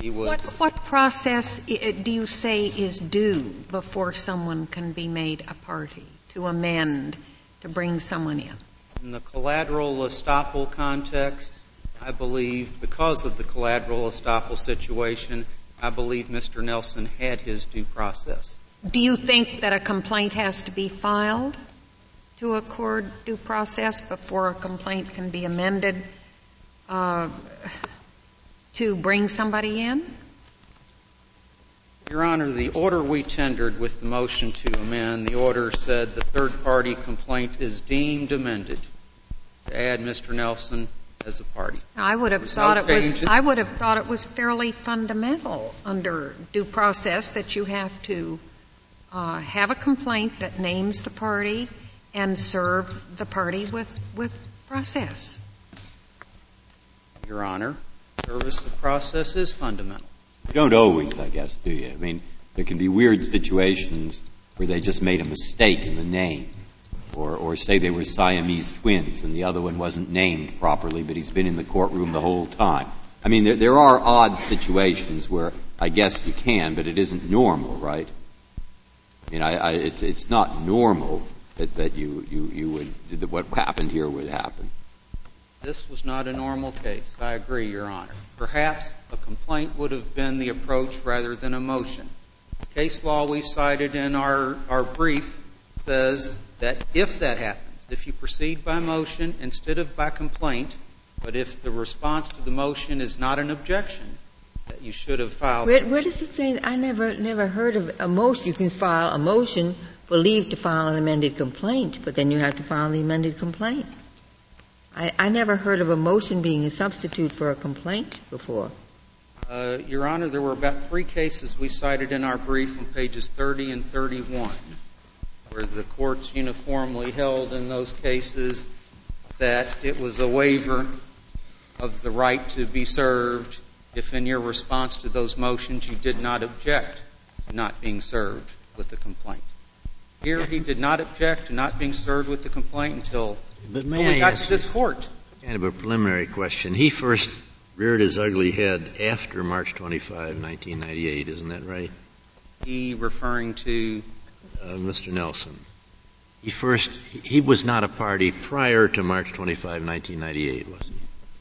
Speaker 9: He was.
Speaker 5: What, what process do you say is due before someone can be made a party, to amend, to bring someone in?
Speaker 9: In the collateral estoppel context, I believe, because of the collateral estoppel situation, I believe Mr. Nelson had his due process.
Speaker 5: Do you think that a complaint has to be filed to accord due process before a complaint can be amended uh, to bring somebody in?
Speaker 9: Your Honor, the order we tendered with the motion to amend, the order said the third-party complaint is deemed amended to add Mr. Nelson as a party.
Speaker 5: I would have
Speaker 9: There's
Speaker 5: thought
Speaker 9: no
Speaker 5: it was,
Speaker 9: change
Speaker 5: I would have thought it was fairly fundamental under due process that you have to uh, have a complaint that names the party and serve the party with, with process.
Speaker 9: Your Honor, service of process is fundamental.
Speaker 6: You don't always, I guess, do you? I mean, there can be weird situations where they just made a mistake in the name. Or, or say they were Siamese twins and the other one wasn't named properly, but he's been in the courtroom the whole time. I mean, there, there are odd situations where I guess you can, but it isn't normal, right? I mean, I, I, it's, it's not normal that, that you, you, you would, that what happened here would happen.
Speaker 9: This was not a normal case. I agree, Your Honor. Perhaps a complaint would have been the approach rather than a motion. The case law we cited in our, brief says that if that happens, if you proceed by motion instead of by complaint, but if the response to the motion is not an objection, that you should have filed.
Speaker 2: Where, where does it say, I never, never heard of a motion, you can file a motion for leave to file an amended complaint, but then you have to file the amended complaint. I, I never heard of a motion being a substitute for a complaint before.
Speaker 9: Uh, Your Honor, there were about three cases we cited in our brief on pages 30 and 31, where the courts uniformly held in those cases that it was a waiver of the right to be served if in your response to those motions you did not object to not being served with the complaint. Here, he did not object to not being served with the complaint until
Speaker 10: But
Speaker 9: until we
Speaker 10: may I
Speaker 9: got
Speaker 10: ask
Speaker 9: to this court.
Speaker 10: kind of a preliminary question? He first reared his ugly head after March 25, 1998, isn't that right?
Speaker 9: He referring to
Speaker 10: Uh, Mr. Nelson. He first, he was not a party prior to March 25, 1998, was he?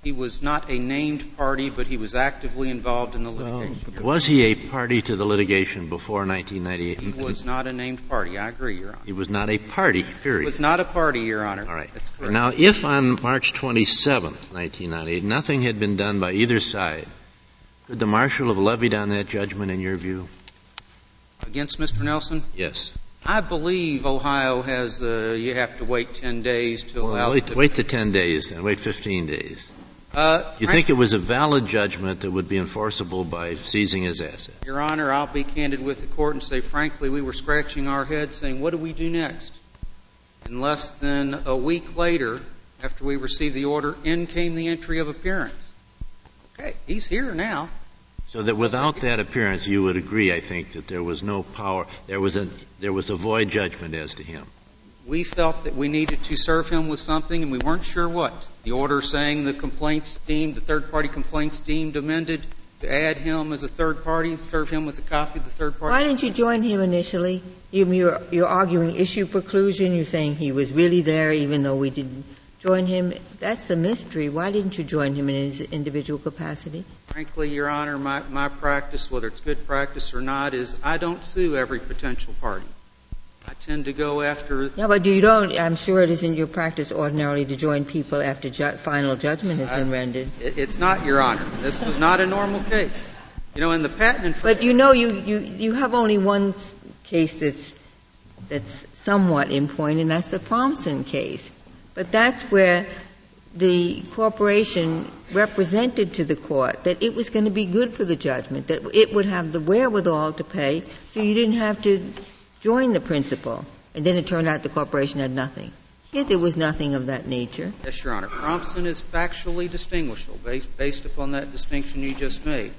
Speaker 9: He was not a named party, but he was actively involved in the litigation.
Speaker 10: Was he a party to the litigation before 1998?
Speaker 9: He was not a named party. I agree, Your Honor.
Speaker 10: He was not a party, period.
Speaker 9: He was not a party, Your Honor.
Speaker 10: All right.
Speaker 9: That's correct.
Speaker 10: Now, if on March 27th, 1998, nothing had been done by either side, could the marshal have levied on that judgment in your view?
Speaker 9: Against Mr. Nelson,
Speaker 10: Yes.
Speaker 9: I believe Ohio has, uh, you have to wait 10 days to allow.
Speaker 10: Well, wait,
Speaker 9: the-
Speaker 10: wait the 10 days then, wait 15 days.
Speaker 9: Uh,
Speaker 10: You think it was a valid judgment that would be enforceable by seizing his assets?
Speaker 9: Your Honor, I'll be candid with the court and say, frankly, we were scratching our heads saying, what do we do next? And less than a week later, after we received the order, in came the entry of appearance. Okay, he's here now.
Speaker 10: So that without that appearance, you would agree, I think, that there was no power, there was a, there was a void judgment as to him.
Speaker 9: We felt that we needed to serve him with something and we weren't sure what. The order saying the complaints deemed, the third-party complaints deemed amended to add him as a third party, serve him with a copy of the third party.
Speaker 2: Why didn't you join him initially? You- You're, you're arguing issue preclusion, you're saying he was really there even though we didn't join him. That's a mystery. Why didn't you join him in his individual capacity?
Speaker 9: Frankly, Your Honor, my, my practice, whether it's good practice or not, is I don't sue every potential party. Tend to go after
Speaker 2: Yeah, but you don't, I'm sure it isn't your practice ordinarily to join people after ju- final judgment has been rendered.
Speaker 9: It- It's not, Your Honor. This was not a normal case. You know, in the patent infringement.
Speaker 2: But you know, you, you, you have only one case that's, that's somewhat in point, and that's the Thompson case. But that's where the corporation represented to the court that it was going to be good for the judgment, that it would have the wherewithal to pay, so you didn't have to join the principal. And then it turned out the corporation had nothing. Here, there was nothing of that nature.
Speaker 9: Yes, Your Honor. Thompson is factually distinguishable based, based upon that distinction you just made.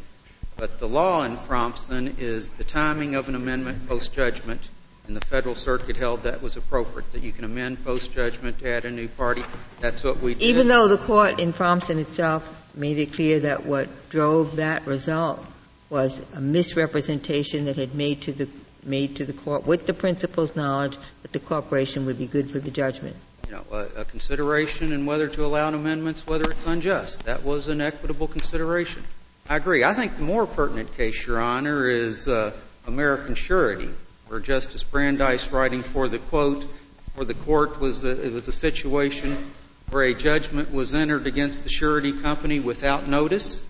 Speaker 9: But the law in Thompson is the timing of an amendment post-judgment, and the Federal Circuit held that was appropriate, that you can amend post-judgment to add a new party. That's what we did.
Speaker 2: Even though the court in Thompson itself made it clear that what drove that result was a misrepresentation that had made to the, made to the court with the principal's knowledge that the corporation would be good for the judgment.
Speaker 9: you know, a, a consideration in whether to allow amendments, whether it's unjust. That was an equitable consideration. I agree. I think the more pertinent case, Your Honor, is uh, American Surety, where Justice Brandeis, writing for the quote for the court, was a, it was a situation where a judgment was entered against the surety company without notice.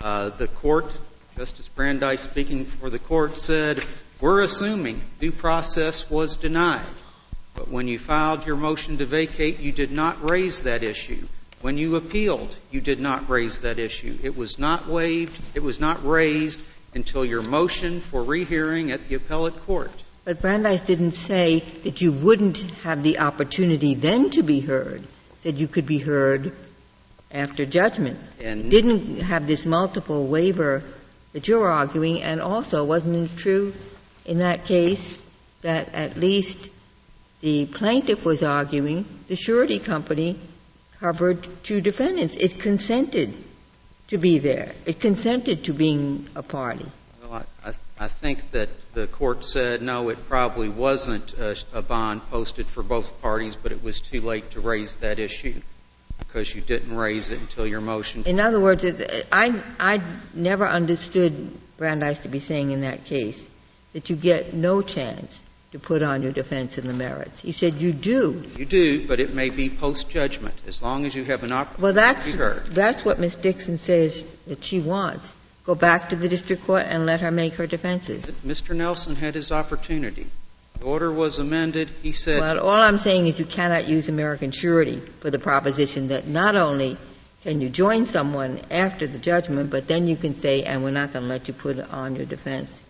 Speaker 9: Uh, the court, Justice Brandeis speaking for the court, said, "We're assuming due process was denied." But when you filed your motion to vacate, you did not raise that issue. When you appealed, you did not raise that issue. It was not waived, it was not raised until your motion for rehearing at the appellate court.
Speaker 2: But Brandeis didn't say that you wouldn't have the opportunity then to be heard, said you could be heard after judgment.
Speaker 9: And
Speaker 2: Didn't have this multiple waiver that you're arguing, and also, wasn't it true in that case that at least the plaintiff was arguing the surety company covered two defendants? It consented to be there. It consented to being a party.
Speaker 9: Well, I, I, think that the court said, no, it probably wasn't a, a bond posted for both parties, but it was too late to raise that issue because you didn't raise it until your motion.
Speaker 2: In other words, I, I never understood Brandeis to be saying in that case that you get no chance to put on your defense in the merits. He said you do.
Speaker 9: You do, but it may be post-judgment, as long as you have an opportunity
Speaker 2: Well, that's,
Speaker 9: to be heard.
Speaker 2: that's what Ms. Dixon says that she wants. Go back to the district court and let her make her defenses.
Speaker 9: Mr. Nelson had his opportunity. The order was amended. He said,
Speaker 2: Well, all I'm saying is you cannot use American surety for the proposition that not only can you join someone after the judgment, but then you can say, and we're not going to let you put on your defense.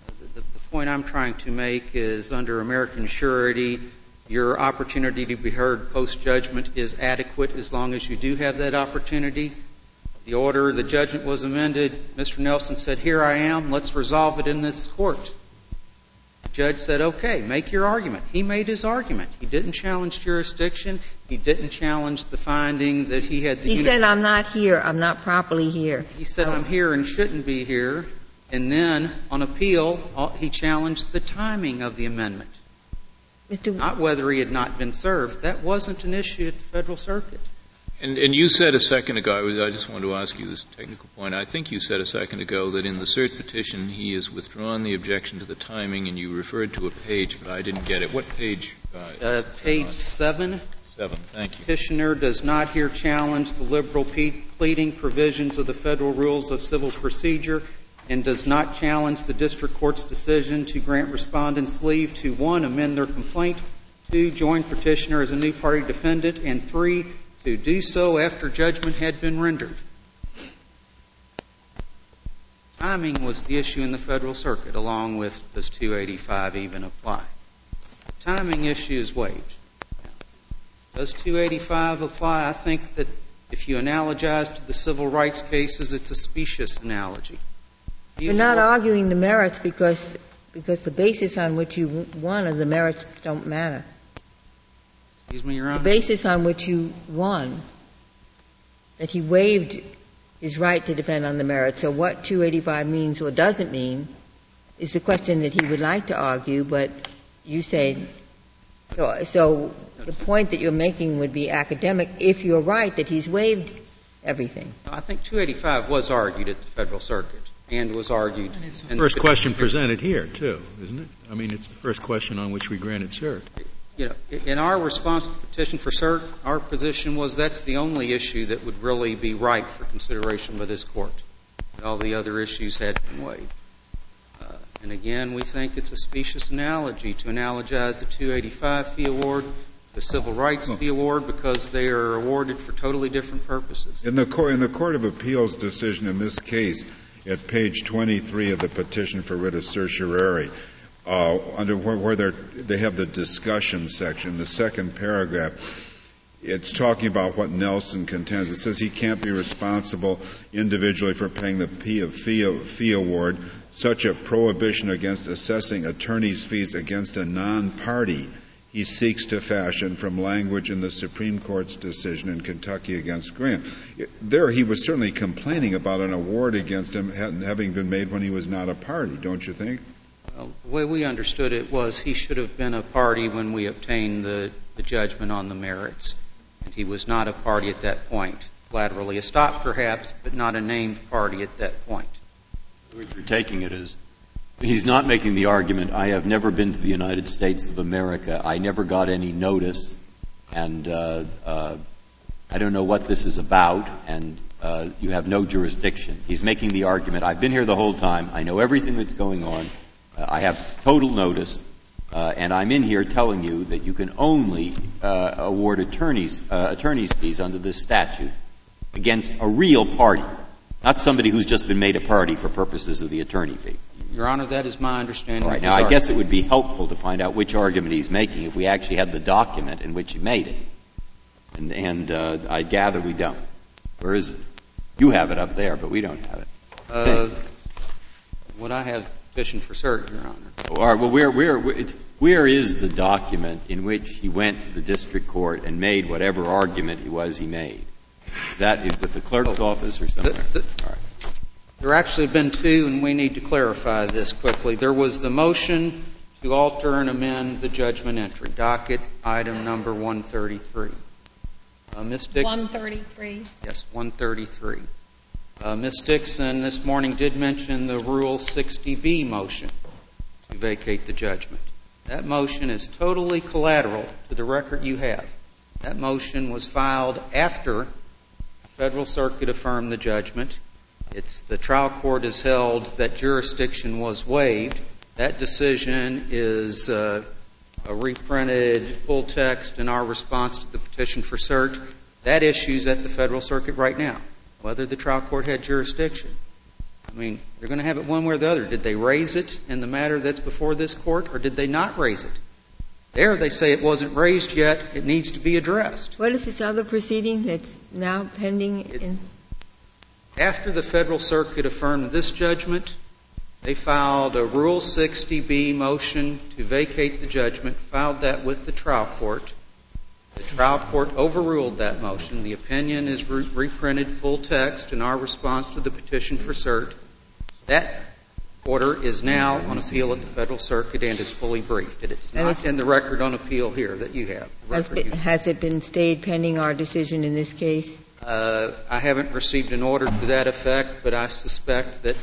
Speaker 9: Point I'm trying to make is under American surety, your opportunity to be heard post-judgment is adequate as long as you do have that opportunity. The order, the judgment was amended. Mr. Nelson said, here I am, let's resolve it in this court. The judge said, okay, make your argument. He made his argument. He didn't challenge jurisdiction. He didn't challenge the finding that he had the
Speaker 2: He said, I'm not here, I'm not properly here.
Speaker 9: He said, I'm here and shouldn't be here. And then, on appeal, uh, he challenged the timing of the amendment,
Speaker 2: Mr.
Speaker 9: not whether he had not been served. That wasn't an issue at the Federal Circuit.
Speaker 8: And, and you said a second ago, I, just wanted to ask you this technical point. I think you said a second ago that in the cert petition he has withdrawn the objection to the timing, and you referred to a page, but I didn't get it. What page? Uh,
Speaker 9: Uh, page seven,
Speaker 8: Seven. Thank you.
Speaker 9: petitioner does not here challenge the liberal pe- pleading provisions of the Federal Rules of Civil Procedure and does not challenge the district court's decision to grant respondents leave to, one, amend their complaint, two, join petitioner as a new party defendant, and three, to do so after judgment had been rendered. Timing was the issue in the Federal Circuit, along with does 285 even apply. Timing issue is waived. Does 285 apply? I think that if you analogize to the civil rights cases, it's a specious analogy.
Speaker 2: You're not arguing the merits because, because the basis on which you won and the merits don't matter.
Speaker 9: Excuse me, Your Honor.
Speaker 2: The basis on which you won, that he waived his right to defend on the merits. So what 285 means or doesn't mean is the question that he would like to argue, but you say, so, so the point that you're making would be academic if you're right that he's waived everything.
Speaker 9: I think 285 was argued at the Federal Circuit and was argued.
Speaker 7: It's the
Speaker 9: in
Speaker 7: first question presented here, too, isn't it? I mean, it's the first question on which we granted cert.
Speaker 9: You know, in our response to the petition for cert, our position was that's the only issue that would really be right for consideration by this Court. All the other issues had been waived. Uh, And again, we think it's a specious analogy to analogize the 285 fee award, the civil rights fee award, because they are awarded for totally different purposes.
Speaker 1: In the, court, in the Court of Appeals decision in this case, at page 23 of the petition for writ of certiorari, uh, under where, where they have the discussion section, the second paragraph, it's talking about what Nelson contends. It says he can't be responsible individually for paying the fee, fee, fee award. Such a prohibition against assessing attorney's fees against a non-party he seeks to fashion from language in the Supreme Court's decision in Kentucky against Graham. There, he was certainly complaining about an award against him having been made when he was not a party, don't you think?
Speaker 9: Well, the way we understood it was he should have been a party when we obtained the, the judgment on the merits. And he was not a party at that point. Collaterally estopped, perhaps, but not a named party at that point.
Speaker 6: What you're taking it as he's not making the argument, I have never been to the United States of America, I never got any notice, and uh, uh, I don't know what this is about, and uh, you have no jurisdiction. He's making the argument, I've been here the whole time, I know everything that's going on, uh, I have total notice, uh, and I'm in here telling you that you can only uh, award attorneys, uh, attorneys fees under this statute against a real party, not somebody who's just been made a party for purposes of the attorney fees.
Speaker 9: Your Honor, that is my understanding.
Speaker 6: All right. Now, I guess it would be helpful to find out which argument he's making if we actually had the document in which he made it. And, and uh, I gather we don't. Where is it? You have it up there, but we don't have it.
Speaker 9: Uh, What I have petitioned for cert, Your Honor.
Speaker 6: All right. Well, where, where, where is the document in which he went to the district court and made whatever argument it was he made? Is that with the clerk's office or somewhere?
Speaker 9: The- the-
Speaker 6: All right.
Speaker 9: There actually have been two, and we need to clarify this quickly. There was the motion to alter and amend the judgment entry, docket item number 133. Uh, Ms. Dixon?
Speaker 5: 133.
Speaker 9: Yes, 133. Uh, Ms. Dixon this morning did mention the Rule 60B motion to vacate the judgment. That motion is totally collateral to the record you have. That motion was filed after the Federal Circuit affirmed the judgment. It's the trial court has held that jurisdiction was waived. That decision is uh, a reprinted full text in our response to the petition for cert. That issue's at the Federal Circuit right now, whether the trial court had jurisdiction. I mean, they're going to have it one way or the other. Did they raise it in the matter that's before this court, or did they not raise it? There, they say it wasn't raised yet. It needs to be addressed.
Speaker 2: What is this other proceeding that's now pending in?
Speaker 9: After the Federal Circuit affirmed this judgment, they filed a Rule 60B motion to vacate the judgment, filed that with the trial court. The trial court overruled that motion. The opinion is re- reprinted full text in our response to the petition for cert. That order is now on appeal at the Federal Circuit and is fully briefed. It is not in the record on appeal here that you have.
Speaker 2: Has, been, has it been stayed pending our decision in this case?
Speaker 9: Uh, I haven't received an order to that effect, but I suspect that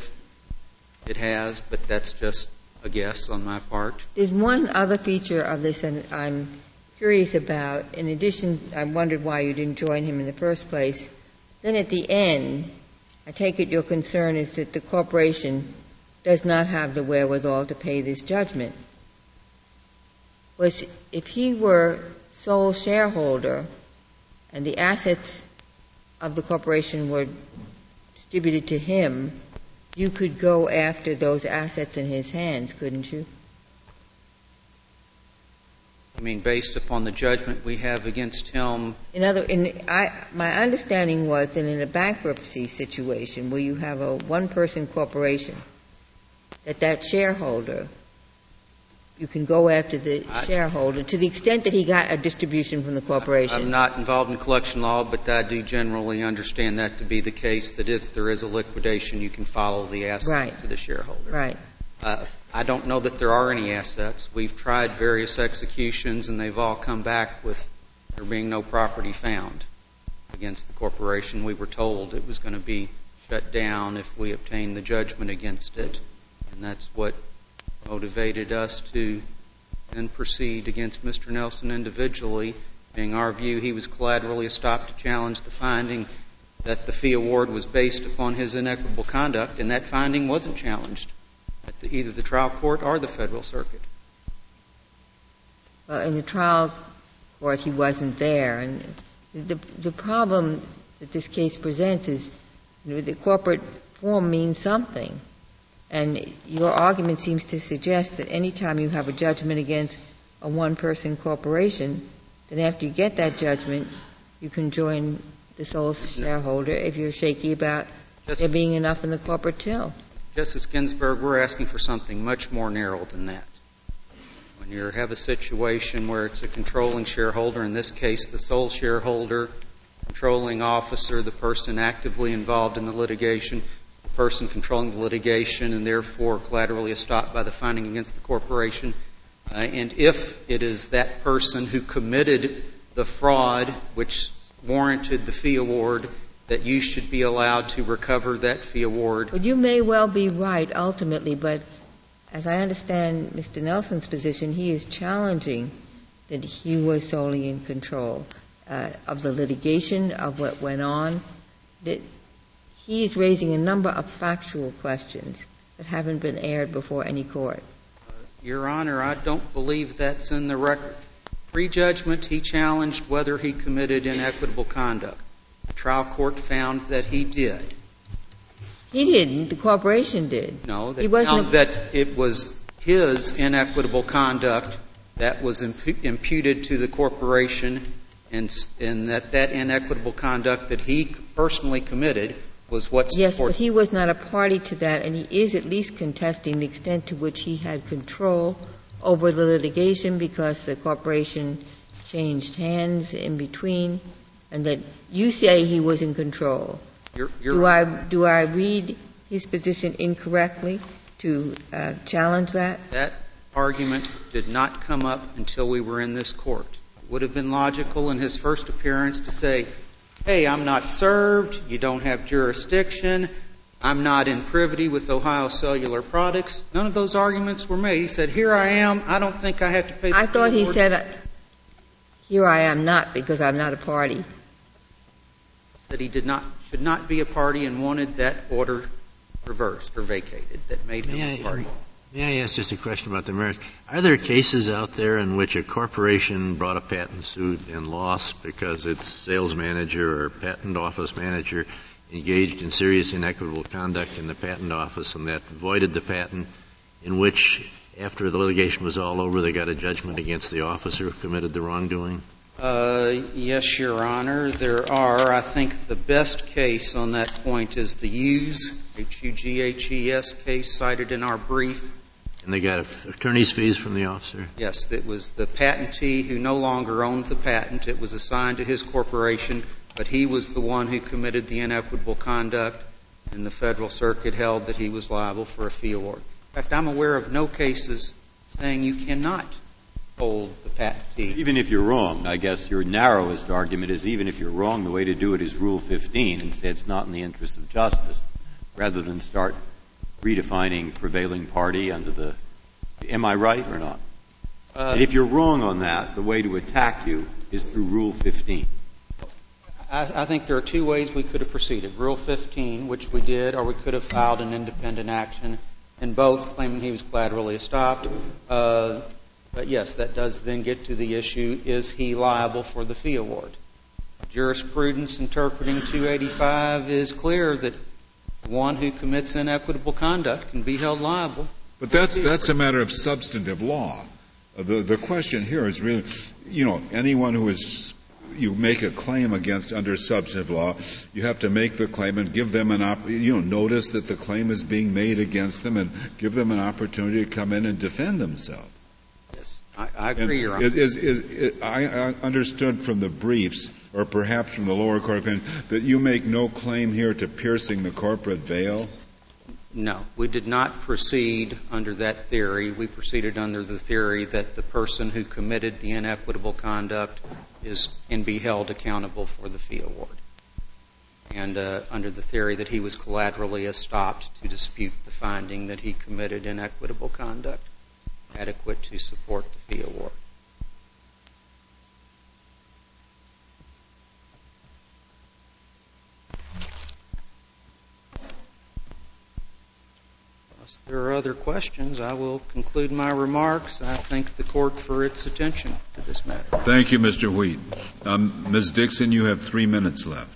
Speaker 9: it has, but that's just a guess on my part.
Speaker 2: There's one other feature of this and I'm curious about. In addition, I wondered why you didn't join him in the first place. Then at the end, I take it your concern is that the corporation does not have the wherewithal to pay this judgment. Was if he were sole shareholder and the assets of the corporation were distributed to him, you could go after those assets in his hands, couldn't you?
Speaker 9: I mean, based upon the judgment we have against him,
Speaker 2: In other, in, I, my understanding was that in a bankruptcy situation where you have a one-person corporation, that that shareholder you can go after the
Speaker 9: I-
Speaker 2: shareholder to the extent that he got a distribution from the corporation.
Speaker 9: I'm not involved in collection law, but I do generally understand that to be the case, that if there is a liquidation, you can follow the
Speaker 2: Right.
Speaker 9: assets to the shareholder.
Speaker 2: Right.
Speaker 9: Uh, I don't know that there are any assets. We've tried various executions, and they've all come back with there being no property found against the corporation. We were told it was going to be shut down if we obtained the judgment against it, and that's what motivated us to then proceed against Mr. Nelson individually. Being our view, he was collaterally estopped to challenge the finding that the fee award was based upon his inequitable conduct, and that finding wasn't challenged at the, either the trial court or the federal circuit.
Speaker 2: Well, in the trial court, he wasn't there, and the, the problem that this case presents is, you know, the corporate form means something. And your argument seems to suggest that any time you have a judgment against a one-person corporation, then after you get that judgment, you can join the sole shareholder if you're shaky about
Speaker 9: Just-
Speaker 2: there being enough in the corporate till.
Speaker 9: Justice Ginsburg, we're asking for something much more narrow than that. When you have a situation where it's a controlling shareholder, in this case, the sole shareholder, controlling officer, the person actively involved in the litigation, person controlling the litigation, and therefore collaterally estopped by the finding against the corporation, uh, and if it is that person who committed the fraud which warranted the fee award, that you should be allowed to recover that fee award
Speaker 2: But you may well be right ultimately, but as I understand Mr. Nelson's position, he is challenging that he was solely in control uh, of the litigation, of what went on. He is raising a number of factual questions that haven't been aired before any court.
Speaker 9: Your Honor, I don't believe that's in the record. Pre-judgment, he challenged whether he committed inequitable conduct. The trial court found that he did.
Speaker 2: He didn't, the corporation did.
Speaker 9: No,
Speaker 2: He
Speaker 9: they
Speaker 2: wasn't
Speaker 9: found that it was his inequitable conduct that was impu- imputed to the corporation, and, and that that inequitable conduct that he personally committed was what
Speaker 2: Yes, but he was not a party to that, and he is at least contesting the extent to which he had control over the litigation because the corporation changed hands in between, and that you say he was in control.
Speaker 9: Your- your-
Speaker 2: Do I, do I read his position incorrectly to uh, challenge that?
Speaker 9: That argument did not come up until we were in this court. It would have been logical in his first appearance to say, hey, I'm not served, you don't have jurisdiction, I'm not in privity with Ohio Cellular Products. None of those arguments were made. He said, here I am, I don't think I have to pay the
Speaker 2: I thought he
Speaker 9: award."
Speaker 2: said, uh, here I am not because I'm not a party.
Speaker 9: Said he did not, should not be a party and wanted that order reversed or vacated that made him
Speaker 10: May
Speaker 9: a
Speaker 10: I-
Speaker 9: party.
Speaker 10: May I ask just a question about the merits? Are there cases out there in which a corporation brought a patent suit and lost because its sales manager or patent office manager engaged in serious inequitable conduct in the patent office and that voided the patent, in which, after the litigation was all over, they got a judgment against the officer who committed the wrongdoing?
Speaker 9: Uh, yes, Your Honor, there are. I think the best case on that point is the Hughes, H-U-G-H-E-S case cited in our brief.
Speaker 10: And they got attorney's fees from the officer?
Speaker 9: Yes, it was the patentee who no longer owned the patent. It was assigned to his corporation, but he was the one who committed the inequitable conduct, and the Federal Circuit held that he was liable for a fee award. In fact, I'm aware of no cases saying you cannot hold the patentee.
Speaker 6: Even if you're wrong, I guess your narrowest argument is even if you're wrong, the way to do it is Rule 15 and say it's not in the interest of justice, rather than start redefining prevailing party under the, am I right or not?
Speaker 9: Uh,
Speaker 6: And if you're wrong on that, the way to attack you is through Rule 15.
Speaker 9: I, I think there are two ways we could have proceeded. Rule 15, which we did, or we could have filed an independent action, in both claiming he was collaterally estopped. Uh, but yes, that does then get to the issue, is he liable for the fee award? Jurisprudence interpreting 285 is clear that one who commits inequitable conduct can be held liable.
Speaker 1: But that's, that's a matter of substantive law. Uh, The, the question here is really, you know, anyone who is, you make a claim against under substantive law, you have to make the claim and give them an op, you know, notice that the claim is being made against them and give them an opportunity to come in and defend themselves.
Speaker 9: I, I agree, Your Honor.
Speaker 1: Is, is, is, I understood from the briefs, or perhaps from the lower court opinion, that you make no claim here to piercing the corporate veil?
Speaker 9: No, we did not proceed under that theory. We proceeded under the theory that the person who committed the inequitable conduct is, can be held accountable for the fee award. And uh, under the theory that he was collaterally estopped to dispute the finding that he committed inequitable conduct adequate to support the fee award. Unless there are other questions, I will conclude my remarks. I thank the court for its attention to this matter.
Speaker 1: Thank you, Mr. Wheat. Um, Ms. Dixon, you have three minutes left.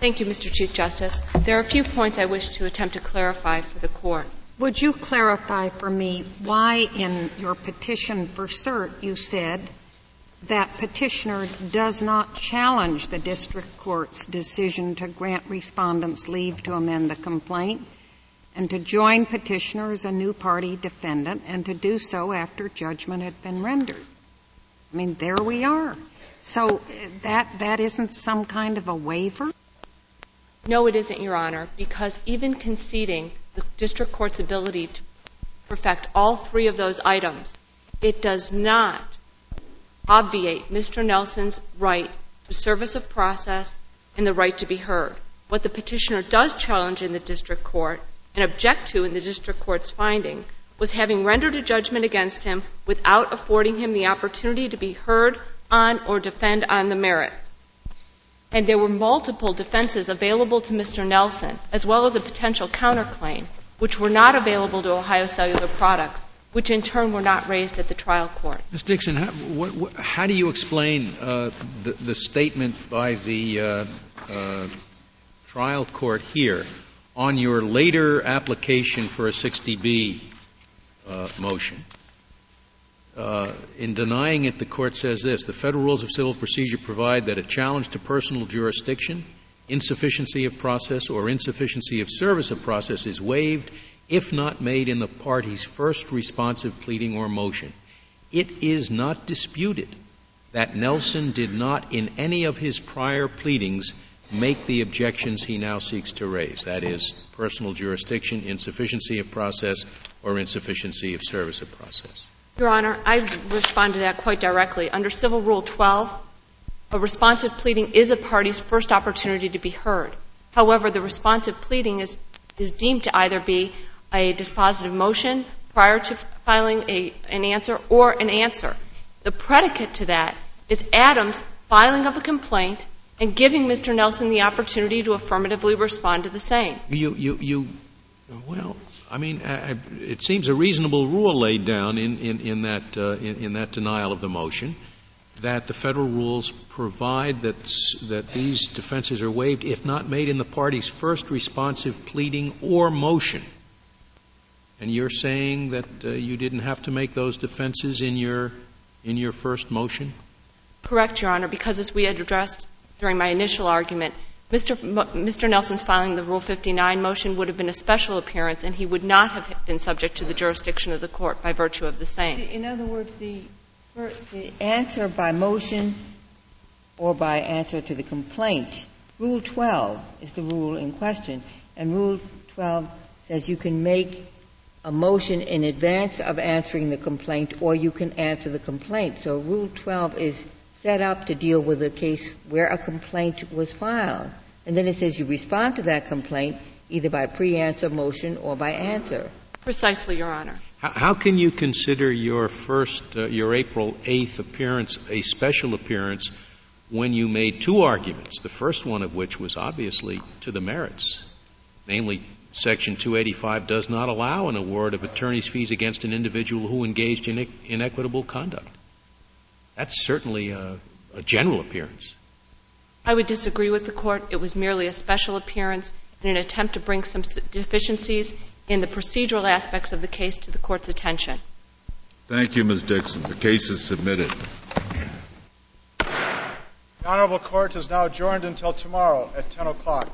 Speaker 4: Thank you, Mr. Chief Justice. There are a few points I wish to attempt to clarify for the court.
Speaker 5: Would you clarify for me why in your petition for cert you said that petitioner does not challenge the district court's decision to grant respondents leave to amend the complaint and to join petitioner as a new party defendant and to do so after judgment had been rendered? I mean, there we are. So uh, that, that isn't some kind of a waiver?
Speaker 4: No, it isn't, Your Honor, because even conceding the district court's ability to perfect all three of those items, it does not obviate Mr. Nelson's right to service of process and the right to be heard. What the petitioner does challenge in the district court and object to in the district court's finding was having rendered a judgment against him without affording him the opportunity to be heard on or defend on the merits and there were multiple defenses available to Mr. Nelson, as well as a potential counterclaim, which were not available to Ohio Cellular Products, which in turn were not raised at the trial court.
Speaker 7: Ms. Dixon, how, do you explain uh, the, statement by the uh, uh, trial court here on your later application for a 60B uh, motion? Uh, in denying it, the court says this the Federal Rules of Civil Procedure provide that a challenge to personal jurisdiction, insufficiency of process, or insufficiency of service of process is waived if not made in the party's first responsive pleading or motion. It is not disputed that Nelson did not, in any of his prior pleadings, make the objections he now seeks to raise that is, personal jurisdiction, insufficiency of process, or insufficiency of service of process.
Speaker 4: Your Honor, I respond to that quite directly. Under Civil Rule 12, a responsive pleading is a party's first opportunity to be heard. However, the responsive pleading is, deemed to either be a dispositive motion prior to filing an answer or an answer. The predicate to that is Adams' filing of a complaint and giving Mr. Nelson the opportunity to affirmatively respond to the same.
Speaker 7: You, you, you well, I mean, it seems a reasonable rule laid down in, in, in that, uh, in, in, that denial of the motion that the federal rules provide that, that these defenses are waived if not made in the party's first responsive pleading or motion. And you're saying that uh, you didn't have to make those defenses in your, in your first motion?
Speaker 4: Correct, Your Honor, because as we had addressed during my initial argument, Mr. Nelson's filing the Rule 59 motion would have been a special appearance, and he would not have been subject to the jurisdiction of the court by virtue of the same.
Speaker 2: In other words, the answer by motion or by answer to the complaint, Rule 12 is the rule in question, and Rule 12 says you can make a motion in advance of answering the complaint or you can answer the complaint. So Rule 12 is set up to deal with a case where a complaint was filed. And then it says you respond to that complaint either by pre-answer motion or by answer.
Speaker 4: Precisely, Your Honor.
Speaker 7: How, how can you consider your first, uh, your April 8th appearance a special appearance when you made two arguments, the first one of which was obviously to the merits, namely Section 285 does not allow an award of attorney's fees against an individual who engaged in inequitable conduct. That's certainly a, a general appearance.
Speaker 4: I would disagree with the court. It was merely a special appearance in an attempt to bring some deficiencies in the procedural aspects of the case to the court's attention.
Speaker 1: Thank you, Ms. Dixon. The case is submitted.
Speaker 11: The Honorable Court is now adjourned until tomorrow at 10 o'clock.